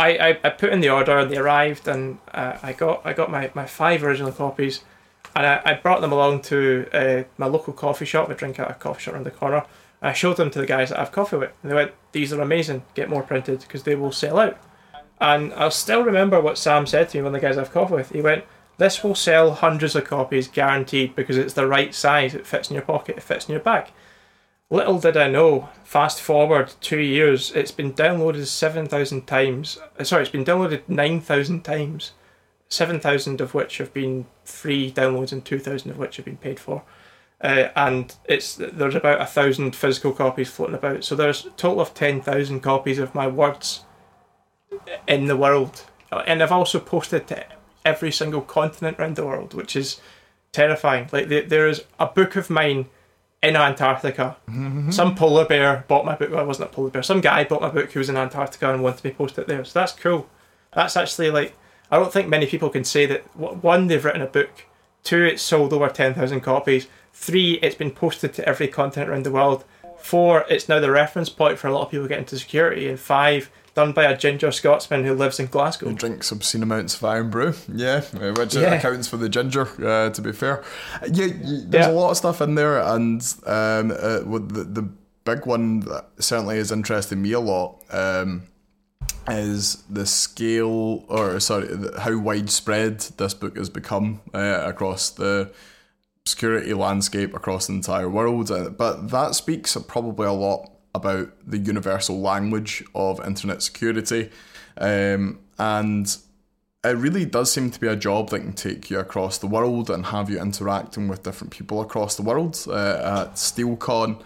I, I, I put in the order and they arrived and uh, I got I got my, my five original copies And I, I brought them along to uh, my local coffee shop. I drink at a coffee shop around the corner. I showed them to the guys that I have coffee with. And they went, These are amazing. Get more printed because they will sell out. And I'll still remember what Sam said to me when the guys I have coffee with. He went, This will sell hundreds of copies guaranteed because it's the right size. It fits in your pocket, it fits in your bag. Little did I know, fast forward two years, it's been downloaded 7,000 times. Uh, sorry, it's been downloaded 9,000 times. 7,000 of which have been free downloads and 2,000 of which have been paid for. Uh, and it's there's about a thousand physical copies floating about. So there's a total of 10,000 copies of my words in the world. And I've also posted to every single continent around the world, which is terrifying. Like there is a book of mine in Antarctica. Mm-hmm. Some polar bear bought my book. Well, it wasn't a polar bear. Some guy bought my book who was in Antarctica and wanted me to post it there. So that's cool. That's actually like I don't think many people can say that. One, they've written a book. Two, it's sold over ten thousand copies. Three, it's been posted to every continent around the world. Four, it's now the reference point for a lot of people getting into security. And five, done by a ginger Scotsman who lives in Glasgow. Who drinks obscene amounts of Irn-Bru, yeah, uh, which yeah. accounts for the ginger. Uh, to be fair, yeah, there's yeah. a lot of stuff in there, and um, uh, the, the big one that certainly is interesting me a lot um, is the scale, or sorry, how widespread this book has become uh, across the security landscape across the entire world. Uh, but that speaks probably a lot about the universal language of internet security. Um, and it really does seem to be a job that can take you across the world and have you interacting with different people across the world. Uh, at SteelCon,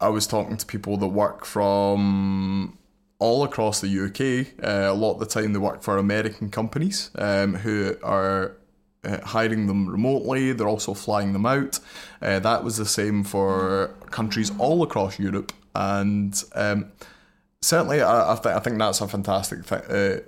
I was talking to people that work from all across the UK. Uh, a lot of the time, they work for American companies um, who are uh, hiring them remotely. They're also flying them out. Uh, that was the same for countries all across Europe and um, certainly I, I, th- I think that's a fantastic uh,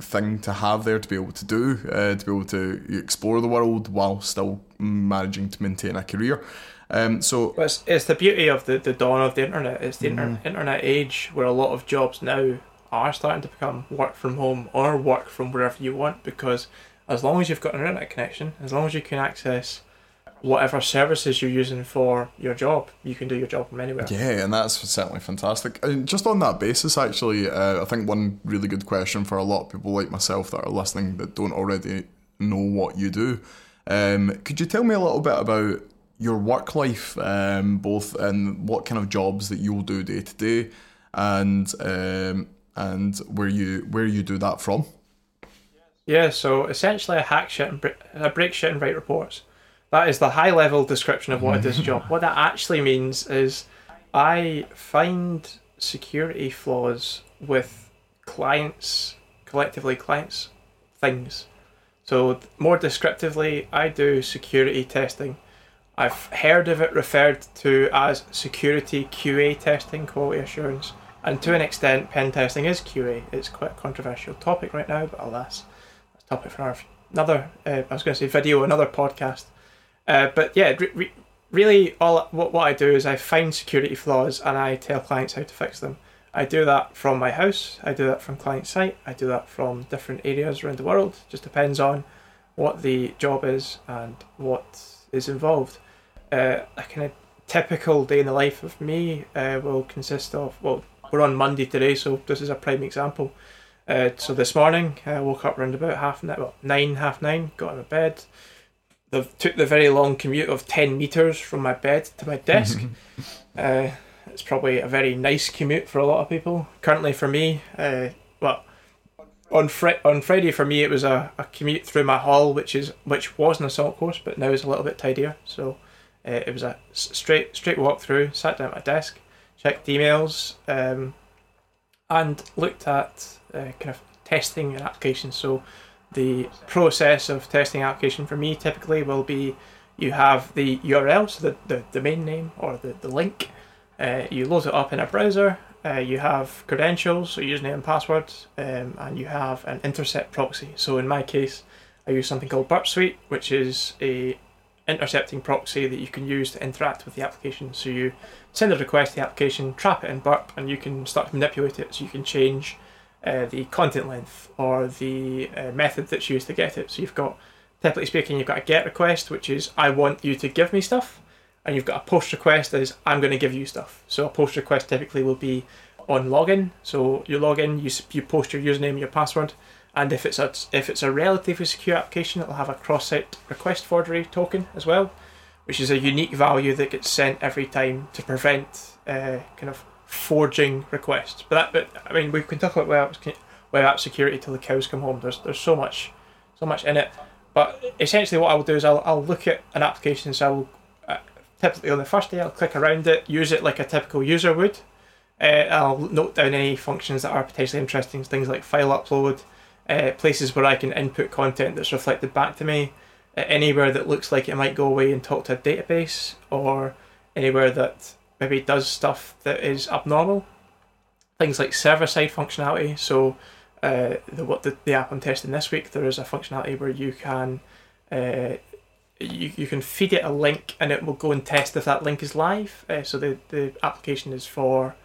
thing to have there to be able to do, uh, to be able to explore the world while still managing to maintain a career. Um, so it's, it's the beauty of the, the dawn of the internet. It's the mm-hmm. inter- internet age where a lot of jobs now are starting to become work from home or work from wherever you want because as long as you've got an internet connection, as long as you can access whatever services you're using for your job, you can do your job from anywhere. Yeah, and that's certainly fantastic. And just on that basis, actually, uh, I think one really good question for a lot of people like myself that are listening that don't already know what you do. Um, could you tell me a little bit about your work life, um, both and what kind of jobs that you'll do day to day, and um, and where you where you do that from? Yeah, so essentially, I hack shit and I break shit and write reports. That is the high level description of what it is job. What that actually means is I find security flaws with clients, collectively clients, things. So more descriptively, I do security testing. I've heard of it referred to as security QA testing, quality assurance. And to an extent, pen testing is QA. It's quite a controversial topic right now, but alas, that's a topic for another, uh, I was going to say video, another podcast. Uh, but yeah, re- really, all what, what I do is I find security flaws and I tell clients how to fix them. I do that from my house. I do that from client site. I do that from different areas around the world. Just depends on what the job is and what is involved. Uh, a kind of typical day in the life of me uh, will consist of well, we're on Monday today, so this is a prime example. Uh, so this morning I woke up around about half nine, well, nine, half nine, got out of bed, the took the very long commute of ten meters from my bed to my desk. uh, it's probably a very nice commute for a lot of people. Currently, for me, uh, well, on fr- on Friday for me it was a, a commute through my hall, which is which was an assault course, but now is a little bit tidier. So uh, it was a straight straight walk through. Sat down at my desk, checked emails, um, and looked at uh, kind of testing an application. So the process of testing application for me typically will be you have the URL, so the, the domain name or the, the link. Uh, you load it up in a browser. Uh, you have credentials, so username and password, um, and you have an intercept proxy. So in my case, I use something called Burp Suite, which is a intercepting proxy that you can use to interact with the application. So you send a request to the application, trap it in Burp, and you can start to manipulate it. So you can change uh, the content length or the uh, method that's used to get it. So you've got typically speaking, you've got a get request, which is I want you to give me stuff, and you've got a post request that is I'm going to give you stuff. So a post request typically will be on login. So you log in, you you post your username your password, and if it's a if it's a relatively secure application, it'll have a cross-site request forgery token as well, which is a unique value that gets sent every time to prevent uh, kind of forging requests. But that, but I mean, we can talk about web app, web app security till the cows come home. There's there's so much so much in it. But essentially, what I will do is I'll, I'll look at an application. So I'll uh, typically on the first day I'll click around it, use it like a typical user would. Uh, I'll note down any functions that are potentially interesting, things like file upload, uh, places where I can input content that's reflected back to me, uh, anywhere that looks like it might go away and talk to a database, or anywhere that maybe does stuff that is abnormal. Things like server side functionality. So, uh, the what the, the app I'm testing this week, there is a functionality where you can uh, you, you can feed it a link and it will go and test if that link is live. Uh, so the, the application is for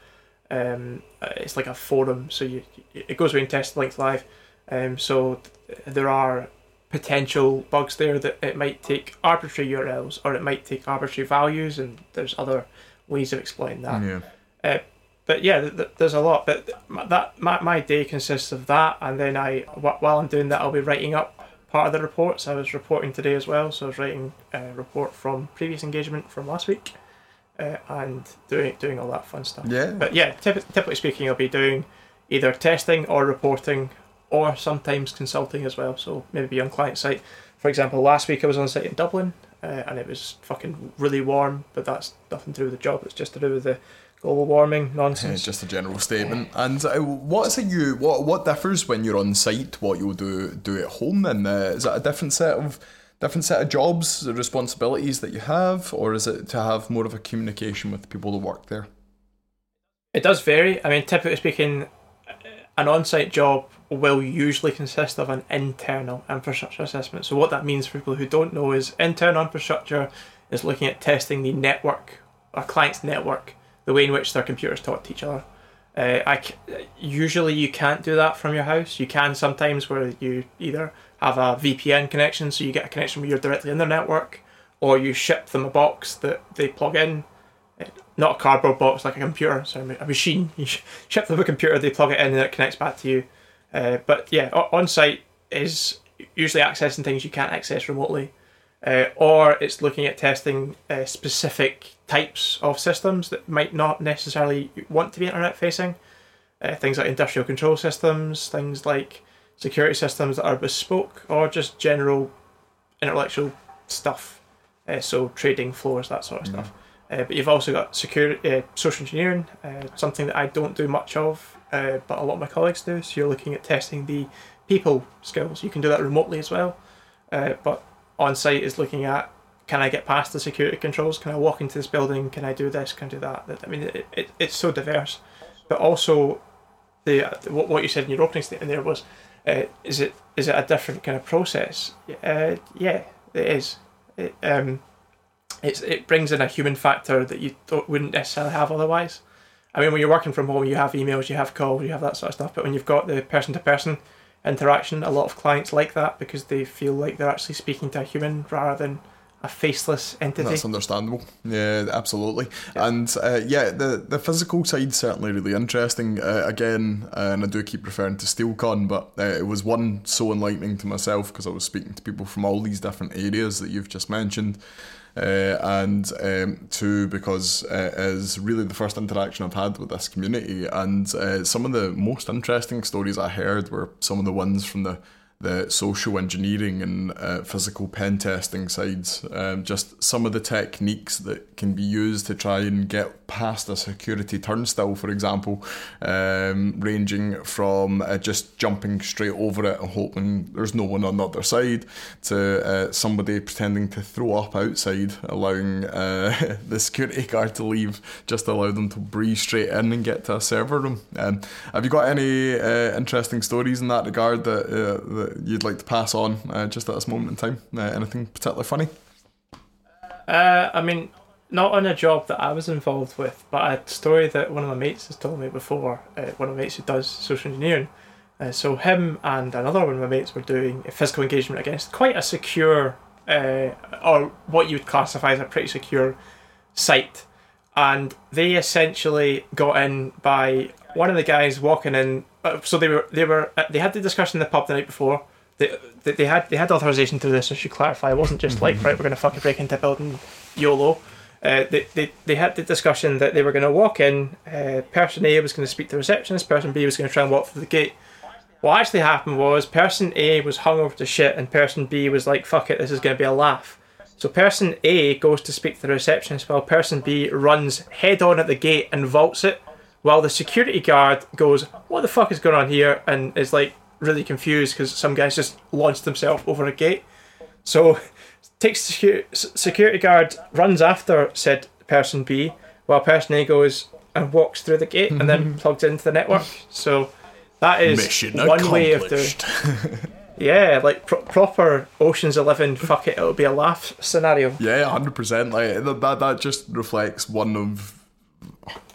um, uh, it's like a forum, so you it goes away and tests the links live. Um, so th- there are potential bugs there that it might take arbitrary URLs or it might take arbitrary values, and there's other ways of explaining that. Yeah. Uh, but yeah, th- th- there's a lot. But th- that my, my day consists of that, and then I wh- while I'm doing that, I'll be writing up part of the reports. I was reporting today as well, so I was writing a report from previous engagement from last week, uh, and doing doing all that fun stuff. Yeah. But yeah, typ- typically speaking, I'll be doing either testing or reporting, or sometimes consulting as well. So maybe be on client site. For example, last week I was on site in Dublin, uh, and it was fucking really warm. But that's nothing to do with the job. It's just to do with the global warming It's nonsense. just a general statement. And uh, what is it you what what differs when you're on site? What you'll do do at home? And uh, is it a different set of different set of jobs, the responsibilities that you have, or is it to have more of a communication with the people that work there? It does vary. I mean, typically speaking, an on-site job will usually consist of an internal infrastructure assessment. So what that means for people who don't know is internal infrastructure is looking at testing the network, our client's network, the way in which their computers talk to each other. Uh, I c- usually you can't do that from your house. You can sometimes where you either have a VPN connection, so you get a connection where you're directly in their network, or you ship them a box that they plug in not a cardboard box like a computer, sorry, a machine. You ship them a computer, they plug it in, and it connects back to you. Uh, but yeah, on site is usually accessing things you can't access remotely, uh, or it's looking at testing uh, specific types of systems that might not necessarily want to be internet facing. Uh, things like industrial control systems, things like security systems that are bespoke, or just general intellectual stuff. Uh, so trading floors, that sort of stuff. Uh, but you've also got security, uh, social engineering, uh, something that I don't do much of, uh, but a lot of my colleagues do. So you're looking at testing the people skills. You can do that remotely as well, uh, but on site is looking at can I get past the security controls? Can I walk into this building? Can I do this? Can I do that? I mean, it, it, it's so diverse, but also the what, what you said in your opening statement there was, uh, is it is it a different kind of process? Uh, yeah, it is. It, um, it's it brings in a human factor that you wouldn't necessarily have otherwise. I mean, when you're working from home, you have emails, you have calls, you have that sort of stuff. But when you've got the person to person interaction, a lot of clients like that because they feel like they're actually speaking to a human rather than a faceless entity. That's understandable. Yeah, absolutely. And uh, yeah, the the physical side certainly really interesting. Uh, again, uh, and I do keep referring to SteelCon, but uh, it was one so enlightening to myself because I was speaking to people from all these different areas that you've just mentioned. Uh, and um, two, because uh, it is really the first interaction I've had with this community, and uh, some of the most interesting stories I heard were some of the ones from the the social engineering and uh, physical pen testing sides. Um, just some of the techniques that can be used to try and get past a security turnstile, for example, um, ranging from uh, just jumping straight over it and hoping there's no one on the other side to uh, somebody pretending to throw up outside, allowing uh, the security guard to leave, just allow them to breeze straight in and get to a server room. Um, have you got any uh, interesting stories in that regard that, uh, you'd like to pass on uh, just at this moment in time? Uh, anything particularly funny? Uh, I mean, not on a job that I was involved with, but a story that one of my mates has told me before. Uh, one of my mates who does social engineering, Uh, so him and another one of my mates were doing a physical engagement against quite a secure, uh, or what you would classify as a pretty secure site, and they essentially got in by one of the guys walking in. Uh, so they were they were uh, they had the discussion in the pub the night before. They, they, they had they had authorization to do this. I should clarify. It wasn't just like right, we're going to fucking break into a building, YOLO. Uh, they, they, they had the discussion that they were going to walk in. Uh, person A was going to speak to the receptionist. Person B was going to try and walk through the gate. What actually happened was person A was hung over to shit, and person B was like, "Fuck it, this is going to be a laugh." So person A goes to speak to the receptionist, while person B runs head on at the gate and vaults it. While the security guard goes, "What the fuck is going on here?" and is like really confused because some guys just launched themselves over a gate. So takes the secu- security guard, runs after said person B, while person A goes and walks through the gate and then plugs into the network. So that is Mission one way of doing. accomplished. Yeah, like pro- proper Ocean's Eleven. Fuck it, it'll be a laugh scenario. Yeah, hundred percent. Like that, that, that just reflects one of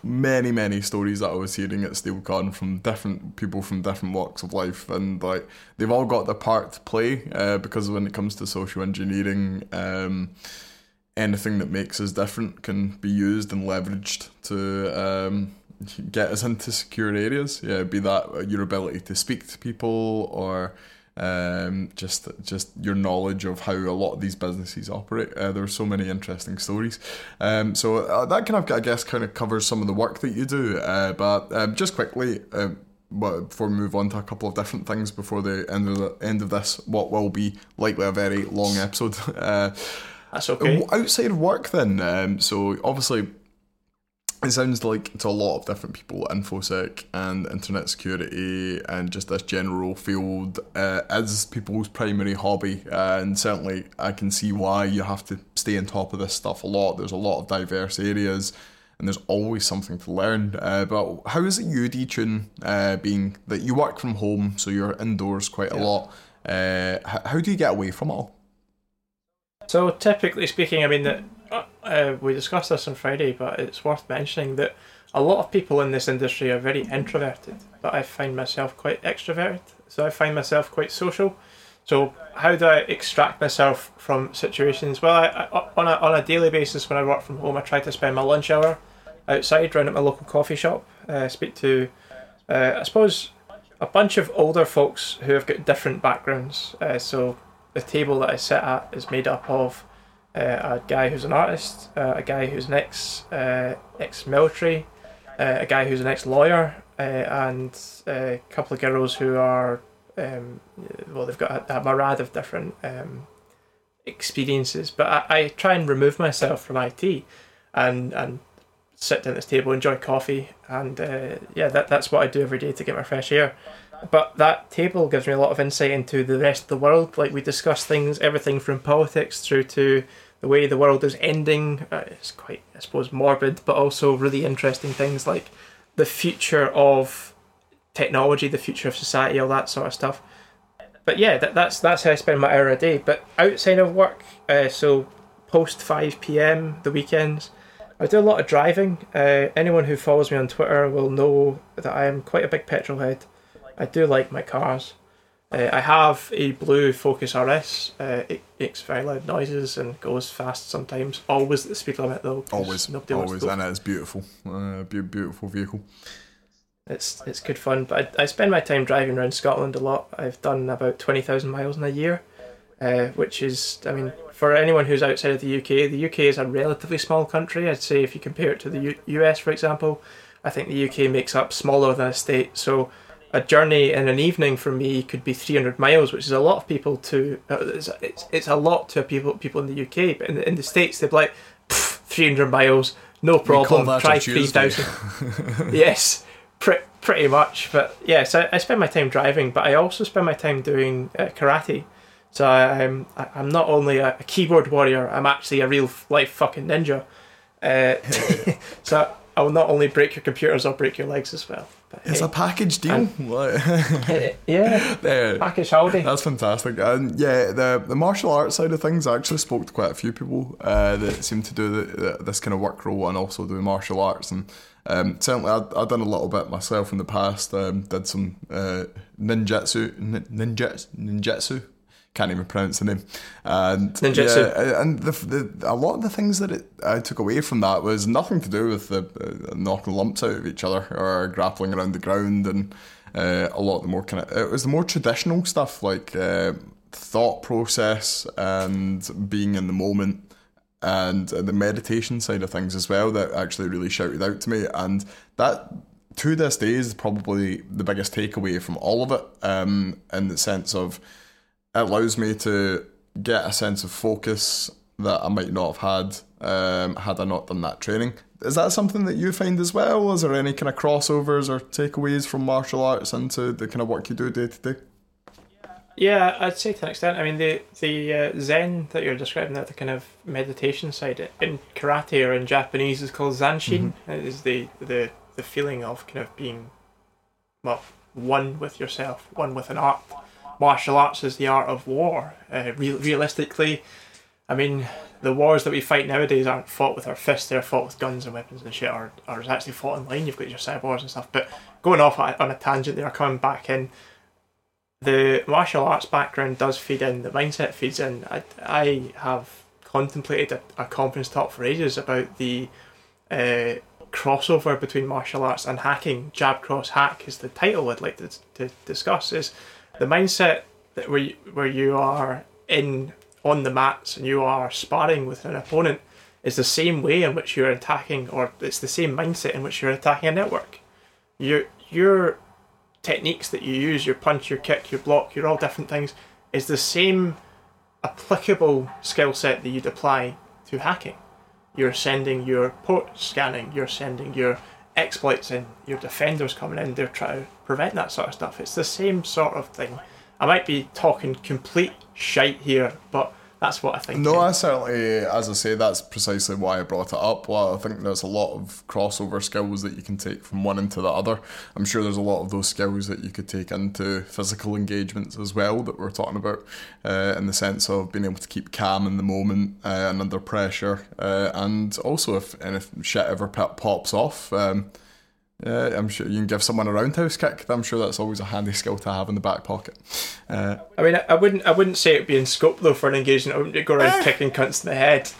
many, many stories that I was hearing at SteelCon from different people from different walks of life, and like they've all got their part to play. Uh, because when it comes to social engineering, um, anything that makes us different can be used and leveraged to um, get us into secure areas. Yeah, be that your ability to speak to people or um, just just your knowledge of how a lot of these businesses operate. Uh, there are so many interesting stories. Um, so uh, that kind of I guess kind of covers some of the work that you do. Uh, but um, just quickly. But before we move on to a couple of different things before the end of the end of this, what will be likely a very long episode. Uh, That's okay. Outside of work, then, um, so obviously, it sounds like to a lot of different people, infosec and internet security and just this general field uh, is people's primary hobby. Uh, and certainly, I can see why you have to stay on top of this stuff a lot. There's a lot of diverse areas. And there's always something to learn. Uh, but how is it you, Detune, uh, being that you work from home, so you're indoors quite a lot? Uh, how do you get away from it all? So typically speaking, I mean that uh, uh, we discussed this on Friday, but it's worth mentioning that a lot of people in this industry are very introverted, but I find myself quite extroverted. So I find myself quite social. So how do I extract myself from situations? Well, I, I, on a on a daily basis when I work from home, I try to spend my lunch hour outside, round at my local coffee shop, uh, speak to, uh, I suppose, a bunch of older folks who have got different backgrounds. Uh, so the table that I sit at is made up of a guy who's an artist, uh, a guy who's an ex uh, ex military, uh, a guy who's an ex lawyer, uh, and a couple of girls who are um, well, they've got a, a myriad of different um, experiences. But I, I try and remove myself from IT, and and sit down at this table, enjoy coffee, and uh, yeah, that that's what I do every day to get my fresh air. But that table gives me a lot of insight into the rest of the world. Like we discuss things, everything from politics through to the way the world is ending. Uh, it's quite, I suppose, morbid, but also really interesting things like the future of technology, the future of society, all that sort of stuff. But yeah, that, that's that's how I spend my hour a day. But outside of work, uh, so post five p.m. the weekends, I do a lot of driving. Uh, anyone who follows me on Twitter will know that I am quite a big petrol head. I do like my cars. Uh, I have a blue Focus RS. Uh, it makes very loud noises and goes fast sometimes. Always at the speed limit though. Always, nobody always, and it's beautiful. Uh, be- beautiful vehicle. It's it's good fun, but I, I spend my time driving around Scotland a lot. I've done about twenty thousand miles in a year, uh, which is, I mean, for anyone who's outside of the UK, the UK is a relatively small country. I'd say if you compare it to the U- US, for example, I think the UK makes up smaller than a state. So a journey in an evening for me could be three hundred miles, which is a lot of people to. Uh, it's, it's it's a lot to people people in the UK, but in the, in the states they're like three hundred miles, no problem. Try 3,000. Yes, pre- pretty much. But yes, I, I spend my time driving, but I also spend my time doing uh, karate. So I, I'm I'm not only a, a keyboard warrior, I'm actually a real life fucking ninja. Uh, so I will not only break your computers, I'll break your legs as well. But, It's hey, a package deal. Like- yeah, package holiday. That's fantastic. And yeah, the the martial arts side of things, I actually spoke to quite a few people uh, that seem to do the, the, this kind of work role and also do martial arts. And um, certainly, I've, I've done a little bit myself in the past. Um, did some uh, ninjutsu, nin- ninjutsu, ninjutsu. Can't even pronounce the name. And Ninjutsu. yeah, and the, the a lot of the things that it, I took away from that was nothing to do with the uh, knocking lumps out of each other or grappling around the ground and uh, a lot of the more kind of it was the more traditional stuff like uh, thought process and being in the moment and uh, the meditation side of things as well that actually really shouted out to me and that to this day is probably the biggest takeaway from all of it um, in the sense of allows me to get a sense of focus that I might not have had um, had I not done that training. Is that something that you find as well? Is there any kind of crossovers or takeaways from martial arts into the kind of work you do day to day? Yeah, I'd say to an extent. I mean, the the uh, Zen that you're describing, that the kind of meditation side in karate or in Japanese is called Zanshin. It is the the the feeling of kind of being, well, one with yourself, one with an art. Martial arts is the art of war. Uh, real, realistically, I mean, the wars that we fight nowadays aren't fought with our fists; they're fought with guns and weapons and shit, or or it's actually fought online. You've got your cyborgs and stuff. But going off on a tangent, there, coming back in the martial arts background does feed in, the mindset feeds in. I, I have contemplated a, a conference talk for ages about the uh, crossover between martial arts and hacking. Jab, cross, hack is the title I'd like to, to discuss. Is the mindset that where you, where you are in on the mats and you are sparring with an opponent is the same way in which you're attacking, or it's the same mindset in which you're attacking a network. Your your techniques that you use, your punch, your kick, your block, you're all different things, is the same applicable skill set that you'd apply to hacking. You're sending your port scanning, you're sending your exploits in, your defenders coming in, they're trying to prevent that sort of stuff. It's the same sort of thing. I might be talking complete shite here, but that's what I think. No, I certainly, as I say, that's precisely why I brought it up. Well, I think there's a lot of crossover skills that you can take from one into the other. I'm sure there's a lot of those skills that you could take into physical engagements as well that we're talking about, uh, in the sense of being able to keep calm in the moment uh, and under pressure, uh, and also if and if shit ever pops off. Um, yeah, I'm sure you can give someone a roundhouse kick. I'm sure that's always a handy skill to have in the back pocket. Uh, I mean, I, I wouldn't, I wouldn't say it'd be in scope though for an engagement. I wouldn't go around kicking cunts in the head.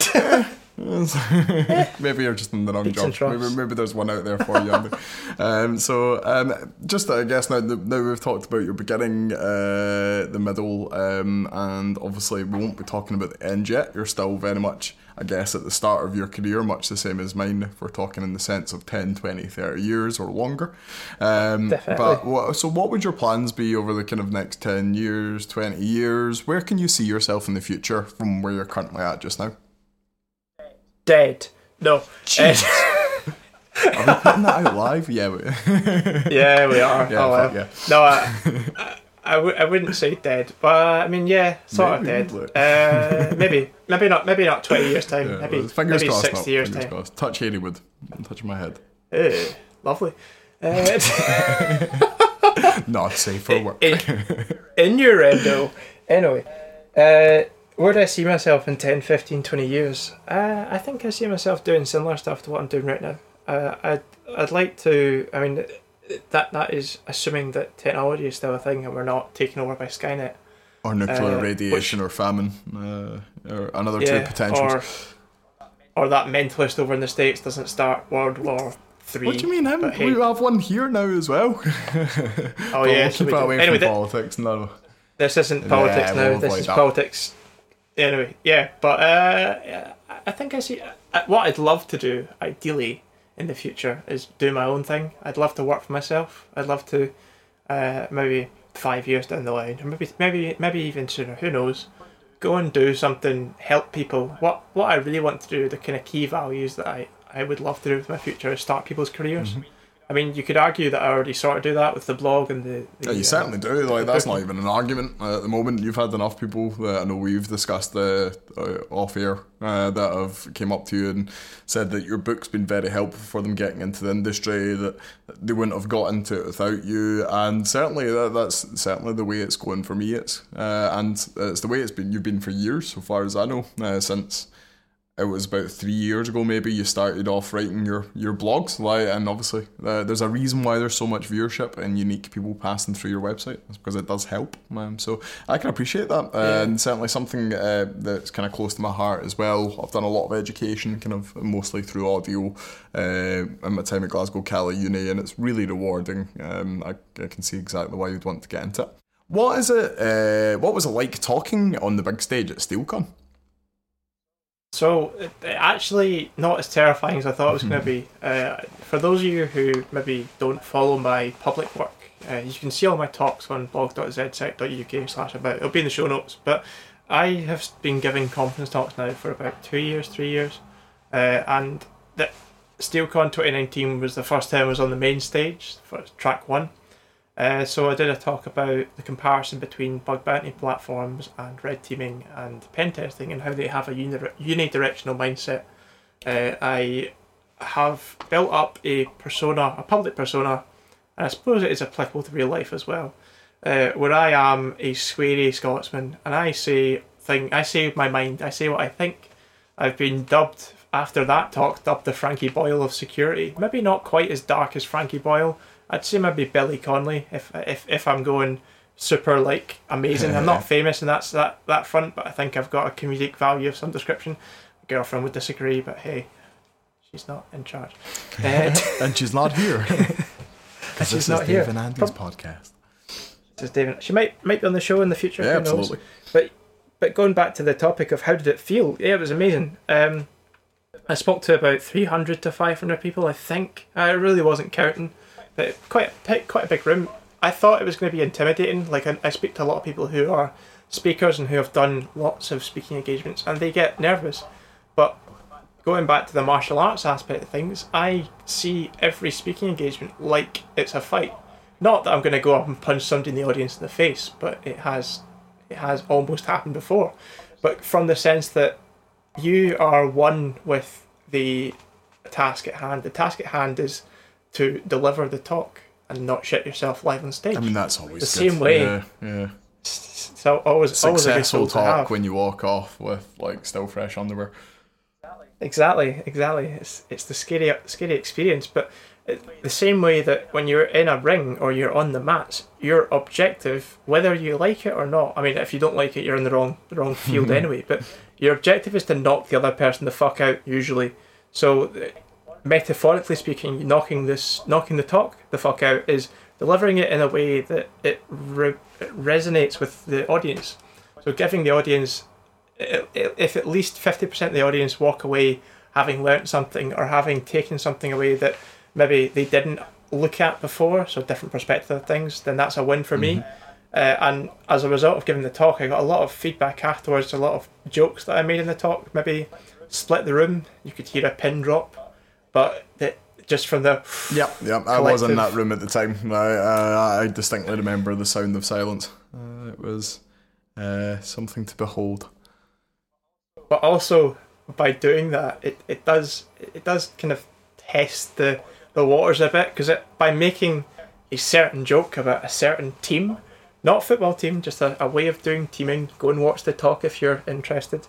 maybe you're just in the wrong Peaks job. Maybe, maybe there's one out there for you. Andy. um, so, um, just I guess now, now we've talked about your beginning, uh, the middle, um, and obviously we won't be talking about the end yet. You're still very much, I guess, at the start of your career, much the same as mine, if we're talking in the sense of 10, 20, 30 years or longer. Um, Definitely. But so, what would your plans be over the kind of next 10 years, 20 years? Where can you see yourself in the future from where you're currently at just now? Dead. No. Are we putting that out live? Yeah. We, yeah, we are. Yeah, oh, well. yeah. No, I, I, I, w- I wouldn't say dead, but I mean, yeah, sort Maybe, of dead. Uh, maybe, maybe not. Maybe not twenty years time. yeah, maybe, fingers maybe crossed. sixty years fingers time. crossed. Touch Hayleywood. Touch my head. Ugh, lovely. Uh, Not safe for work. In your innuendo. Anyway, uh, where do I see myself in 10, 15, 20 years? Uh, I think I see myself doing similar stuff to what I'm doing right now. Uh, I'd, I'd like to, I mean, that that is assuming that technology is still a thing and we're not taken over by Skynet. Or nuclear uh, radiation or famine. Uh, or another two Yeah, potentials. or, or that mentalist over in the States doesn't start World War Three. what do you mean him? hey. We have one here now as well. Oh But yeah, we'll so keep we it away Anyway, from politics. No. this isn't Yeah, politics we'll now. This is that. politics. Anyway, yeah, but uh, I- I think I see uh, what I'd love to do ideally in the future is do my own thing. I'd love to work for myself. I'd love to uh, maybe five years down the line, or maybe maybe maybe even sooner. Who knows? Go and do something, help people. What what I really want to do, the kind of key values that I, I would love to do with my future is start people's careers. Mm-hmm. I mean, you could argue that I already sort of do that with the blog and the. the Yeah, you uh, certainly do. Like that's not even an argument uh, at the moment. You've had enough people that I know we've discussed uh, uh, off air uh, that have came up to you and said that your book's been very helpful for them getting into the industry. That they wouldn't have got into it without you. And certainly that, that's certainly the way it's going for me. It's uh, and it's the way it's been. You've been for years, so far as I know, uh, since it was about three years ago maybe you started off writing your your blogs. Like and obviously uh, there's a reason why there's so much viewership and unique people passing through your website it's because it does help um, so I can appreciate that Yeah. and certainly something uh, that's kind of close to my heart as well. I've done a lot of education kind of mostly through audio uh, in my time at Glasgow Cali Uni and it's really rewarding. Um, I, I can see exactly why you'd want to get into it. What is it uh, what was it like talking on the big stage at SteelCon So, actually not as terrifying as I thought it was going to be. Uh, for those of you who maybe don't follow my public work, uh, you can see all my talks on blog.zsec.uk slash about. It'll be in the show notes. But I have been giving conference talks now for about two years, three years. Uh, and the SteelCon 2019 was the first time I was on the main stage for track one. Uh, so I did a talk about the comparison between bug bounty platforms and red teaming and pen testing and how they have a uni- unidirectional mindset. Uh, I have built up a persona, a public persona, and I suppose it is applicable to real life as well, uh, where I am a sweary Scotsman and I say thing, I say my mind, I say what I think. I've been dubbed after that talk, dubbed the Frankie Boyle of security. Maybe not quite as dark as Frankie Boyle. I'd say maybe Billy Connolly if if if I'm going super like amazing. I'm not famous in that that that front, but I think I've got a comedic value of some description. My girlfriend would disagree, but hey, she's not in charge. Uh, and she's not here she's this is not here. Dave and Andy's podcast this is David. She might might be on the show in the future. Yeah, who knows? absolutely. But but going back to the topic of how did it feel? Yeah, it was amazing. Um, I spoke to about three hundred to five hundred people. I think I really wasn't counting, quite quite a big room. I thought it was going to be intimidating. Like I, I speak to a lot of people who are speakers and who have done lots of speaking engagements, and they get nervous. But going back to the martial arts aspect of things, I see every speaking engagement like it's a fight. Not that I'm going to go up and punch somebody in the audience in the face, but it has it has almost happened before. But from the sense that you are one with the task at hand. The task at hand is to deliver the talk and not shit yourself live on stage. I mean, that's always The good. same way. Yeah, yeah. so always always Successful to talk when you walk off with like still fresh underwear. Exactly, exactly. It's it's the scary scary experience, but it, the same way that when you're in a ring or you're on the mats, your objective, whether you like it or not, I mean, if you don't like it, you're in the wrong the wrong field anyway. But your objective is to knock the other person the fuck out usually. So, metaphorically speaking, knocking this knocking the talk the fuck out is delivering it in a way that it, re- it resonates with the audience. So, giving the audience if at least 50% of the audience walk away having learnt something or having taken something away that maybe they didn't look at before, so different perspective of things, then that's a win for me. Uh, and as a result of giving the talk, I got a lot of feedback afterwards, a lot of jokes that I made in the talk, maybe split the room. You could hear a pin drop, but the, just from the Yep, yep. I was in that room at the time. I, uh, I distinctly remember the sound of silence. Uh, it was uh, something to behold. but also by doing that it, it does it does kind of test the the waters a bit because it by making a certain joke about a certain team not a football team just a, a way of doing teaming go and watch the talk if you're interested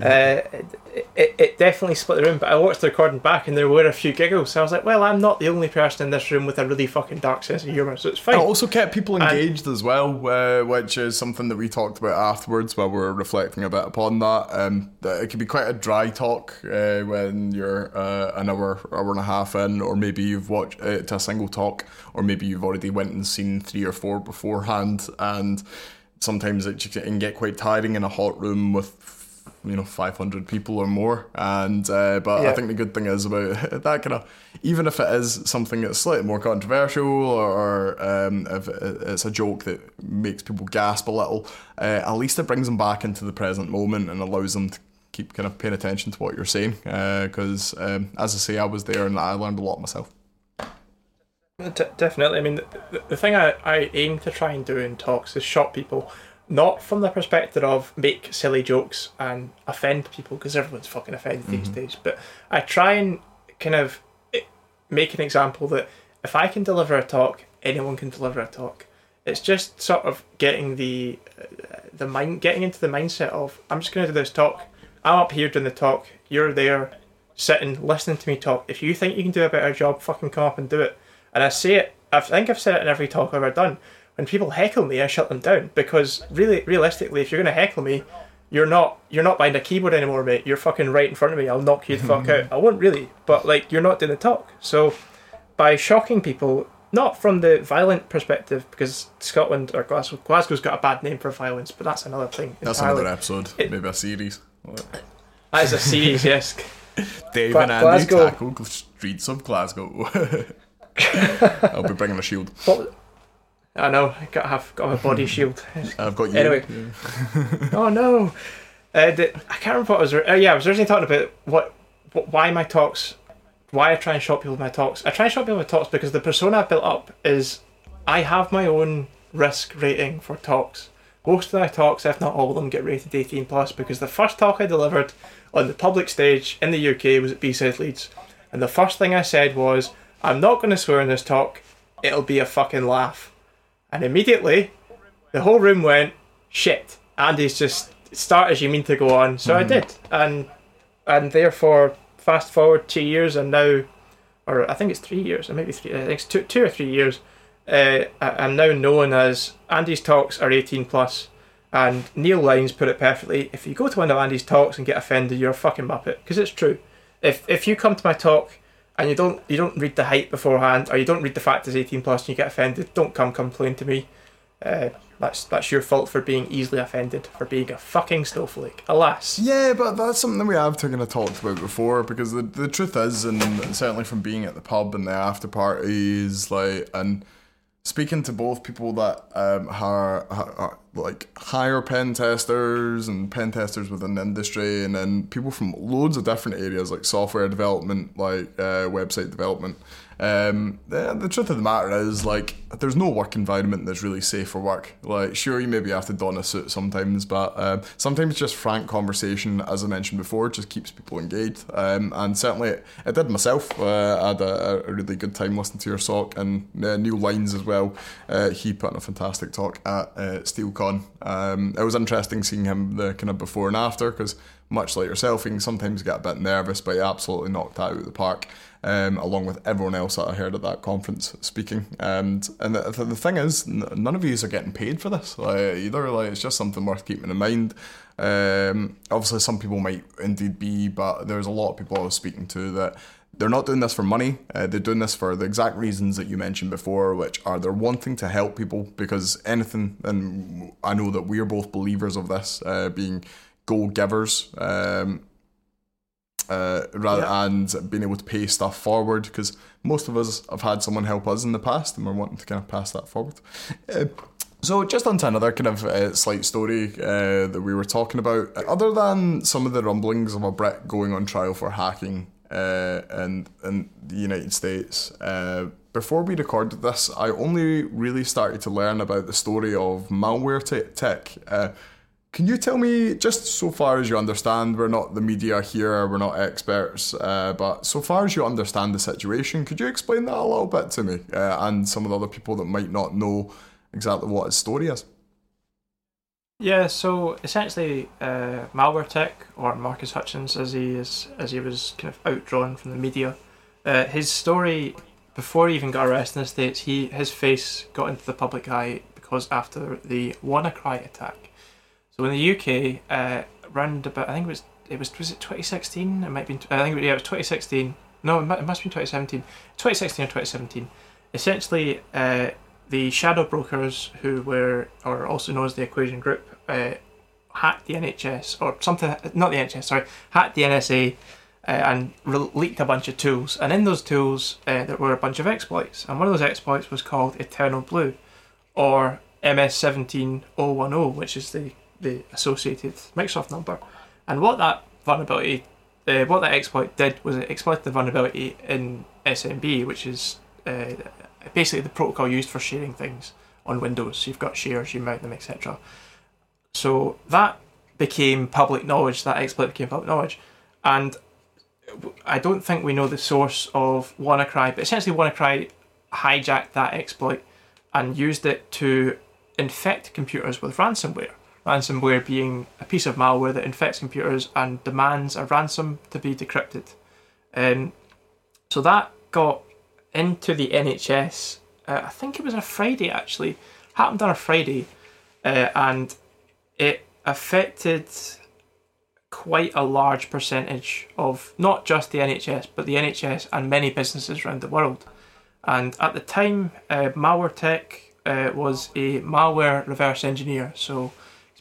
uh, it, it, it definitely split the room but I watched the recording back and there were a few giggles so I was like well I'm not the only person in this room with a really fucking dark sense of humour so it's It fine also kept people engaged as well, uh, which is something that we talked about afterwards while we were reflecting a bit upon that. Um, that it can be quite a dry talk uh, when you're uh, an hour, hour and a half in, or maybe you've watched uh, to a single talk, or maybe you've already went and seen three or four beforehand, and sometimes it can get quite tiring in a hot room with you know 500 people or more. And uh, but I think the good thing is about that kind of even if it is something that's slightly more controversial or um, if it's a joke that makes people gasp a little uh, at least it brings them back into the present moment and allows them to keep kind of paying attention to what you're saying because um, as I say I was there and I learned a lot myself. D- definitely. I mean, the, the thing I, I aim to try and do in talks is shock people, not from the perspective of make silly jokes and offend people, because everyone's fucking offended these days, but I try and kind of eh, make an example that if I can deliver a talk, anyone can deliver a talk. It's just sort of getting the uh, the mind, getting into the mindset of I'm just going to do this talk. I'm up here doing the talk. You're there, sitting, listening to me talk. If you think you can do a better job, fucking come up and do it. And I say it. I think I've said it in every talk I've ever done. When people heckle me, I shut them down because really, realistically, if you're going to heckle me, you're not you're not behind a keyboard anymore, mate. You're fucking right in front of me. I'll knock you the fuck out. I won't really, but like you're not doing the talk. So by shocking people, not from the violent perspective, because Scotland or Glasgow, Glasgow's got a bad name for violence, but that's another thing. That's entirely. another episode, It- maybe a series. That is a series, yes. Dave Gla- and Andy Glasgow- tackle streets of Glasgow. I'll be bringing a shield. But I know, I gotta have got a body shield. I've got you. Anyway. oh no, uh, I can't remember what I was. Uh, yeah, I was originally talking about what, what, why my talks, why I try and shock people with my talks. I try and shock people with talks because the persona I've built up is I have my own risk rating for talks. Most of my talks, if not all of them, get rated 18 plus because the first talk I delivered on the public stage in the UK was at BSides Leeds, and the first thing I said was, "I'm not going to swear in this talk. It'll be a fucking laugh." And immediately, the whole room went, shit. Andy's just start as you mean to go on. So I did. And and therefore, fast forward two years and now, or I think it's three years, or maybe three, I think it's two, two or three years, uh, I- I'm now known as Andy's Talks are 18. And Neil Lines put it perfectly. If you go to one of Andy's talks and get offended, you're a fucking muppet. Because it's true. If if you come to my talk and you don't you don't read the height beforehand, or you don't read the fact it's 18 plus and you get offended, don't come complain to me. Uh, that's that's your fault for being easily offended, for being a fucking snowflake. Alas. Yeah, but that's something we have kind of talked about before because the the truth is, and certainly from being at the pub and the after parties, like, and speaking to both people that um, are, are like higher pen testers and pen testers within the industry, and then people from loads of different areas like software development, like uh, website development. Um, the, the truth of the matter is, like, there's no work environment that's really safe for work. Like, sure, you maybe have to don a suit sometimes, but um, sometimes just frank conversation, as I mentioned before, just keeps people engaged. Um, and certainly, it, did myself. Uh, I had a, a really good time listening to your talk and uh, Lines as well. Uh, he put on a fantastic talk at uh, SteelCon. Um, it was interesting seeing him the kind of before and after because much like yourself, you can sometimes get a bit nervous, but he absolutely knocked out of the park, um, along with everyone else that I heard at that conference speaking. And and the, the thing is, none of you are getting paid for this like, either. Like it's just something worth keeping in mind. Um, obviously, some people might indeed be, but there's a lot of people I was speaking to that they're not doing this for money. Uh, they're doing this for the exact reasons that you mentioned before, which are they're wanting to help people because anything, and I know that we're both believers of this, uh, being goal givers, um, uh, rather Yeah. and being able to pay stuff forward because most of us have had someone help us in the past and we're wanting to kind of pass that forward. Uh, so just onto another kind of uh, slight story uh, that we were talking about. Other than some of the rumblings of a Brit going on trial for hacking uh, in, in the United States, uh, before we recorded this, I only really started to learn about the story of malware te- tech. Can you tell me, just so far as you understand, we're not the media here, we're not experts, uh, but so far as you understand the situation, could you explain that a little bit to me uh, and some of the other people that might not know exactly what his story is? Yeah, so essentially, uh, malware tech or Marcus Hutchins, as he is, as he was kind of outdrawn from the media, uh, his story before he even got arrested in the states, he his face got into the public eye because after the WannaCry attack. In the UK, uh, around about I think it was it was was it 2016? It might be I think it, yeah it was 2016. No, it it must have been 2017. 2016 or 2017. Essentially, uh, the shadow brokers who were, or also known as the Equation Group, uh, hacked the NHS or something. Not the NHS, sorry, hacked the NSA. Uh, and re- leaked a bunch of tools, and in those tools uh, there were a bunch of exploits, and one of those exploits was called Eternal Blue, or MS17010, which is the the associated Microsoft number. And what that vulnerability, uh, what that exploit did was it exploited the vulnerability in SMB, which is uh, basically the protocol used for sharing things on Windows. So you've got shares, you mount them, etc. So that became public knowledge. That exploit became public knowledge, and I don't think we know the source of WannaCry, but essentially WannaCry hijacked that exploit and used it to infect computers with ransomware. Ransomware being a piece of malware that infects computers and demands a ransom to be decrypted. Um, so that got into the NHS. Uh, I think it was a Friday actually. Happened on a Friday, uh, and it affected quite a large percentage of not just the NHS, but the NHS and many businesses around the world. And at the time, uh, MalwareTech uh, was a malware reverse engineer. So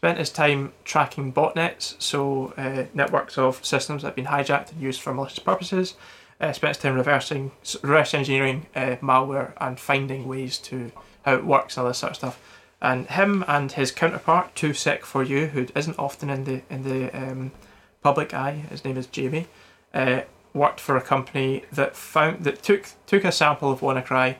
spent his time tracking botnets, so uh, networks of systems that have been hijacked and used for malicious purposes. Uh, spent his time reversing, reverse engineering uh, malware and finding ways to how it works and all this sort of stuff. And him and his counterpart, 2sec4u, who isn't often in the in the um, public eye, his name is Jamie, uh, worked for a company that found that took took a sample of WannaCry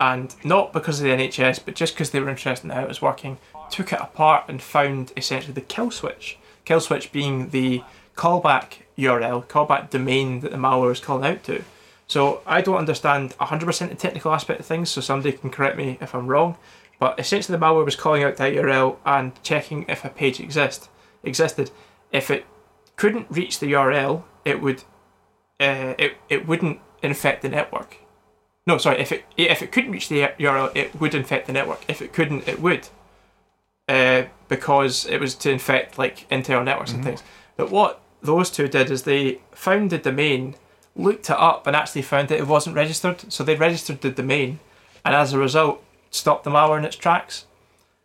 and not because of the NHS, but just because they were interested in how it was working, took it apart and found essentially the kill switch. Kill switch being the callback URL, callback domain that the malware is calling out to. So I don't understand 100% the technical aspect of things, so somebody can correct me if I'm wrong. But essentially, the malware was calling out that URL and checking if a page exist existed. If it couldn't reach the URL, it would uh, it it wouldn't infect the network. No, sorry. If it if it couldn't reach the URL, it would infect the network. If it couldn't, it would, uh, because it was to infect like internal networks mm-hmm. and things. But what those two did is they found the domain, looked it up, and actually found that it wasn't registered. So they registered the domain, and as a result, stopped the malware in its tracks,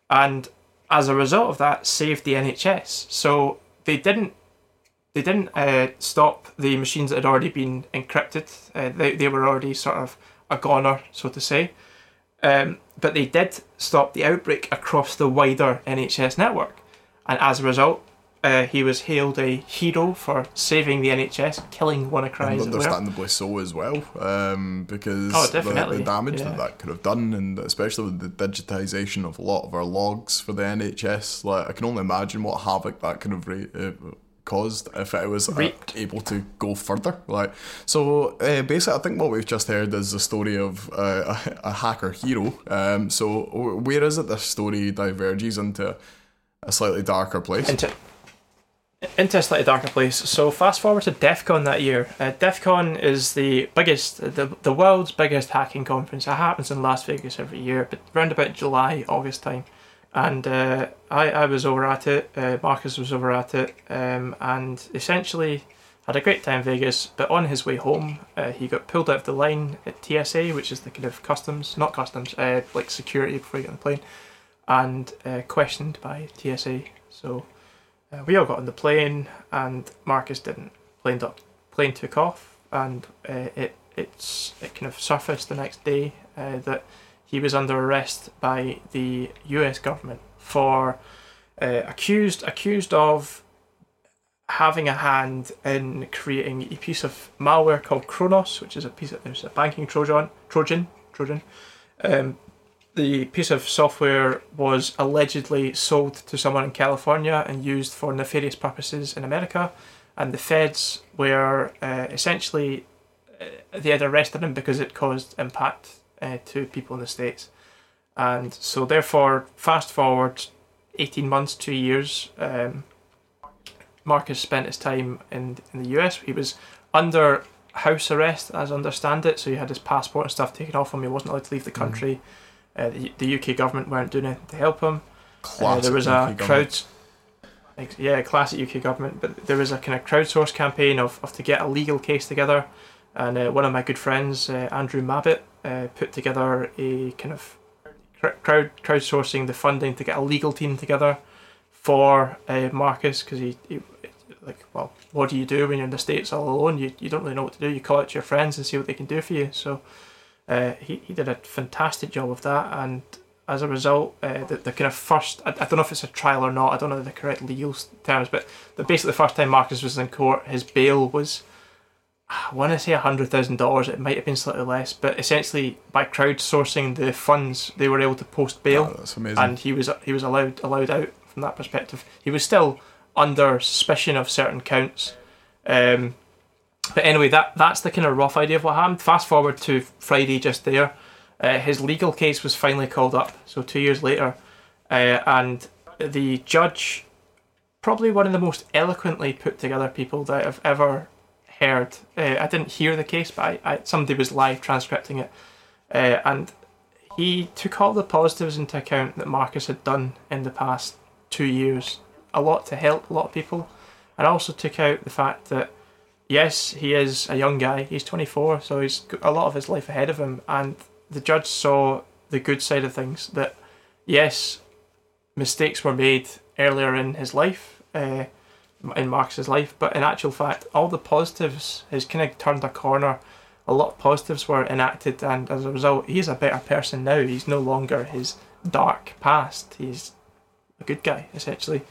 and as a result of that, saved the NHS. So they didn't they didn't uh, stop the machines that had already been encrypted. Uh, they, they were already sort of a goner, so to say. Um, but they did stop the outbreak across the wider NHS network. And as a result, uh, he was hailed a hero for saving the NHS, killing WannaCry. And understandably so as well, um, because oh, the, the, damage yeah. that that could have done, and especially with the digitisation of a lot of our logs for the NHS, like I can only imagine what havoc that could have uh, caused if it was uh, able to go further. Like so, uh, basically, I think what we've just heard is the story of uh, a, a, hacker hero. Um, so where is it this story diverges into a slightly darker place? Into into a slightly darker place. So fast forward to DEF CON that year. Uh, DEF CON is the biggest, the, the world's biggest hacking conference. It happens in Las Vegas every year, but around about July, August time and uh, I, I was over at it, uh, Marcus was over at it, um, and essentially had a great time in Vegas. But on his way home, uh, he got pulled out of the line at TSA, which is the kind of customs, not customs, uh, like security before you get on the plane, and uh, questioned by TSA. So uh, we all got on the plane, and Marcus didn't. Plane, up, plane took off, and it it's it kind of surfaced the next day that he was under arrest by the U.S. government for uh, accused accused of having a hand in creating a piece of malware called Kronos, which is a piece of there's a banking Trojan Trojan Trojan. Um, the piece of software was allegedly sold to someone in California and used for nefarious purposes in America, and the feds were uh, essentially uh, they had arrested him because it caused impact uh, to people in the States. And so, therefore, fast forward 18 months, two years, um, Marcus spent his time in, in the US. He was under house arrest, as I understand it, so he had his passport and stuff taken off him. He wasn't allowed to leave the mm-hmm. country. Mm. Uh, the, the, UK government weren't doing anything to help him. Uh, there was a crowd. Yeah, classic UK government. But there was a kind of crowdsource campaign of, of to get a legal case together and uh, one of my good friends, uh, Andrew Mabbitt, uh, put together a kind of crowd crowdsourcing the funding to get a legal team together for uh, Marcus because he, he, like well what do you do when you're in the states all alone? You, you don't really know what to do. You call out to your friends and see what they can do for you. So uh, he, he did a fantastic job of that. And as a result uh, the, the kind of first I, I don't know if it's a trial or not. I don't know the correct legal terms but the basically the first time Marcus was in court his bail was I want to say $100,000. It might have been slightly less, but essentially by crowdsourcing the funds, they were able to post bail. Oh, that's amazing. and he was he was allowed allowed out from that perspective. He was still under suspicion of certain counts. Um, but anyway, that that's the kind of rough idea of what happened. Fast forward to Friday, just there, uh, his legal case was finally called up. So two years later, uh, and the judge, probably one of the most eloquently put together people that I've ever heard. Uh, I didn't hear the case, but I, I, somebody was live transcripting it, uh, and he took all the positives into account that Marcus had done in the past two years. A lot to help a lot of people, and also took out the fact that yes, he is a young guy. He's 24, so he's got a lot of his life ahead of him. And the judge saw the good side of things. That yes, mistakes were made earlier in his life, uh, in Marcus's life, but in actual fact, all the positives has kind of turned a corner. A lot of positives were enacted, and as a result, he's a better person now. He's no longer his dark past. He's a good guy essentially,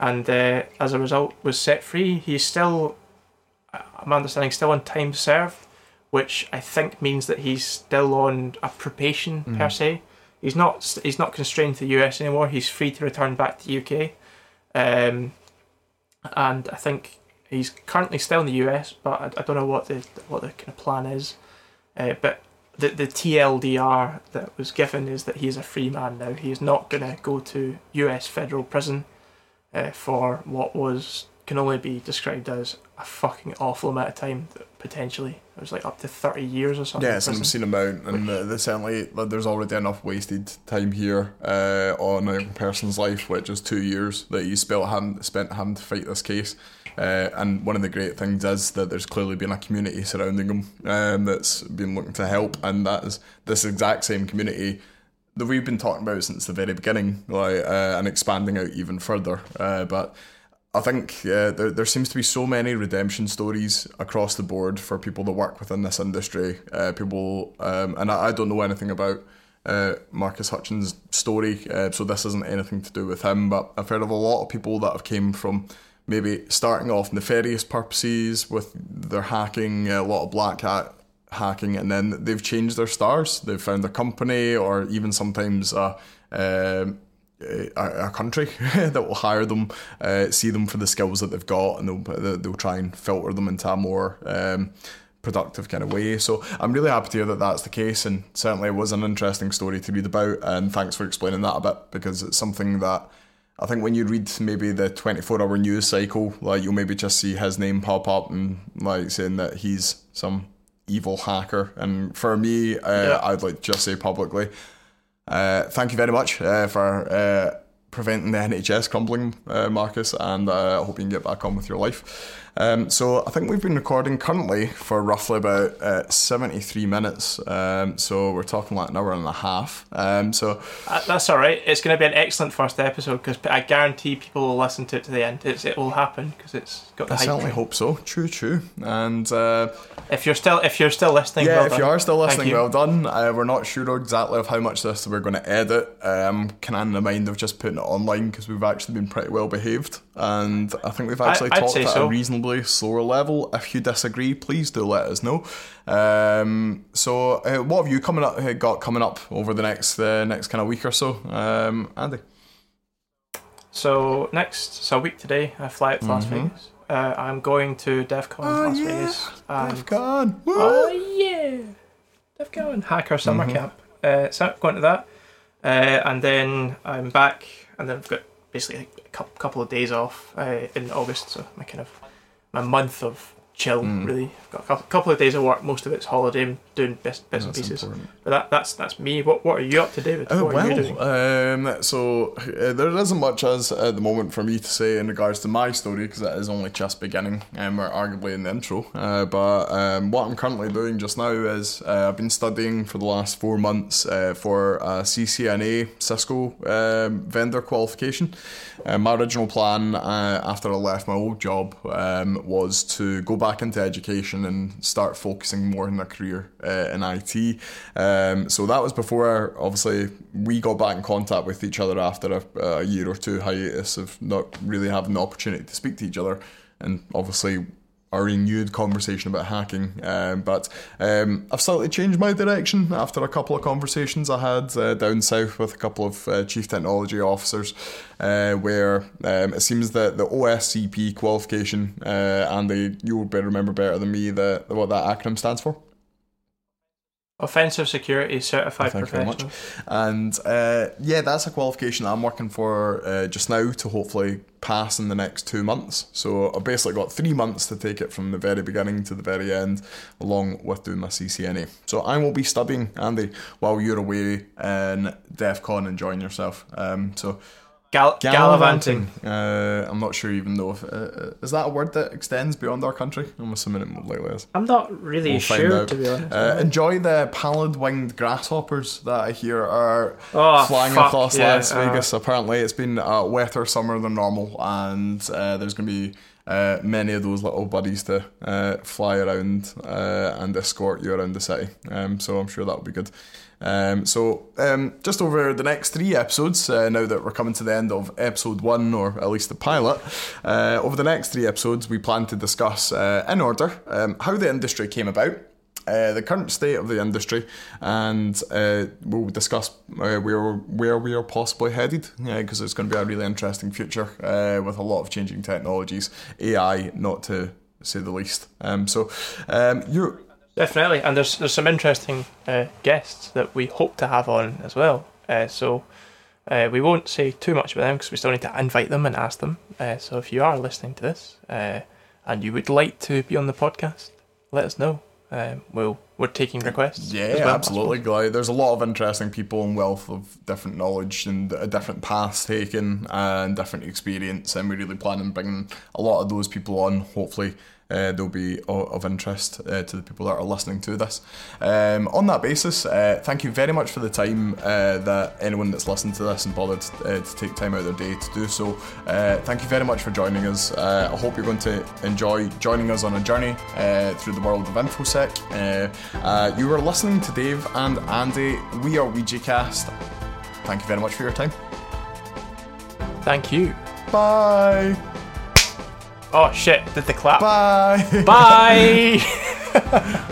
and uh, as a result, was set free. He's still, I'm understanding, still on time served, which I think means that he's still on a probation per se. He's not he's not constrained to the US anymore. He's free to return back to the UK, um, and I think he's currently still in the US, but I, I don't know what the what the kind of plan is. Uh, but the the TLDR that was given is that he is a free man now. He is not going to go to US federal prison uh, for what was can only be described as a fucking awful amount of time. Potentially, it was like up to thirty years or something. Yeah, it's an obscene amount, and uh, there's certainly like, there's already enough wasted time here uh, on a person's life, which is two years that you spent having, spent having to fight this case. Uh, and one of the great things is that there's clearly been a community surrounding him um, that's been looking to help, and that is this exact same community that we've been talking about since the very beginning, like, uh, and expanding out even further. Uh, but I think uh, there, there seems to be so many redemption stories across the board for people that work within this industry. Uh, people, um, and I, I don't know anything about uh, Marcus Hutchins' story, uh, so this isn't anything to do with him. But I've heard of a lot of people that have came from maybe starting off nefarious purposes with their hacking, a lot of black hat hacking, and then they've changed their stars. They've found a company, or even sometimes a. um a, a country that will hire them, uh, see them for the skills that they've got, and they'll they'll they'll try and filter them into a more um, productive kind of way. So I'm really happy to hear that that's the case, and certainly it was an interesting story to read about. And thanks for explaining that a bit because it's something that. I think when you read maybe the 24 hour news cycle, like you'll maybe just see his name pop up and like saying that he's some evil hacker. And for me, uh, Yeah. I'd like just say publicly, uh, thank you very much uh, for uh, preventing the NHS crumbling, uh, Marcus, and uh, I hope you can get back on with your life. Um, so I think we've been recording currently for roughly about uh, 73 minutes. Um, so we're talking like an hour and a half. Um, so Uh, that's all right. It's going to be an excellent first episode because I guarantee people will listen to it to the end. It's, it will happen because it's got the I hype. certainly train. hope so. True, true. And uh, If you're still if you're still listening, yeah, well if done. you are still listening, well done. Uh, we're not sure exactly of how much this we're going to edit. Um, kind of in the mind of just putting it online because we've actually been pretty well behaved, and I think we've actually I'd talked at so. a reasonably slower level. If you disagree, please do let us know. Um, so, uh, what have you coming up? uh, Got coming up over the next uh, next kind of week or so, um, Andy? So next, so a week today, I fly out to Las Mhm. Vegas. Uh, I'm going to DEF CON Oh, Las yeah. Vegas. And, I've gone. oh yeah, DEF CON Hacker Summer Mhm. Camp. Uh, so I'm going to that, uh, and then I'm back, and then I've got basically a cou- couple of days off uh, in August. So my kind of my month of chill Mm. really. I've got a couple, couple of days of work. Most of it's holiday. I'm doing bits, bits and pieces. important. But that, that's that's me. What what are you up to, David? What are you doing? well, um, so uh, there isn't much as at the moment for me to say in regards to my story because it is only just beginning and we're arguably in the intro. Uh, but um, what I'm currently doing just now is uh, I've been studying for the last four months uh, for a CCNA Cisco um, vendor qualification. Uh, my original plan uh, after I left my old job um, was to go back into education and start focusing more in a career uh, in IT. Um, so that was before, obviously, we got back in contact with each other after a, a year or two hiatus of not really having the opportunity to speak to each other. And obviously, a renewed conversation about hacking. Um, but um, I've slightly changed my direction after a couple of conversations I had uh, down south with a couple of uh, chief technology officers, uh, where um, it seems that the OSCP qualification, uh, and the you would remember better than me the, what that acronym stands for. Offensive Security Certified Thank Professional. you very much. And uh, yeah, that's a qualification I'm working for uh, just now to hopefully pass in the next two months. So I've basically got three months to take it from the very beginning to the very end, along with doing my CCNA. So I will be studying, Andy, while you're away in DEF CON enjoying yourself. Um, so Gal- gallivanting. Uh, I'm not sure even though if uh, uh, is that a word that extends beyond our country. I'm assuming it likely is. I'm not really We'll sure, to be honest. Uh, enjoy the pallid-winged grasshoppers that I hear are Oh, flying fuck, across yeah, Las uh, Vegas. Apparently, it's been a wetter summer than normal, and uh, there's going to be uh, many of those little buddies to uh, fly around uh, and escort you around the city. Um, so I'm sure that'll be good. Um, so, um, just over the next three episodes, uh, now that we're coming to the end of episode one, or at least the pilot, uh, over the next three episodes, we plan to discuss uh, in order um, how the industry came about, uh, the current state of the industry, and uh, we'll discuss uh, where where we are possibly headed, because it's going to be a really interesting future with a lot of changing technologies, AI not to say the least. Um, so, um, you Definitely, and there's there's some interesting uh, guests that we hope to have on as well. Uh, so uh, we won't say too much about them because we still need to invite them and ask them. Uh, so if you are listening to this uh, and you would like to be on the podcast, let us know. Um, we'll we're taking requests. Yeah, well, absolutely. Like, there's a lot of interesting people and wealth of different knowledge and a different path taken and different experience, and we really plan on bringing a lot of those people on. Hopefully, uh, they'll be o- of interest uh, to the people that are listening to this. Um, on that basis, uh, thank you very much for the time uh, that anyone that's listened to this and bothered uh, to take time out of their day to do so. Uh, thank you very much for joining us. Uh, I hope you're going to enjoy joining us on a journey uh, through the world of InfoSec. Uh, uh, you were listening to Dave and Andy. We are OuijaCast. Thank you very much for your time. Thank you. Bye. Oh shit! Did the clap? Bye. Bye.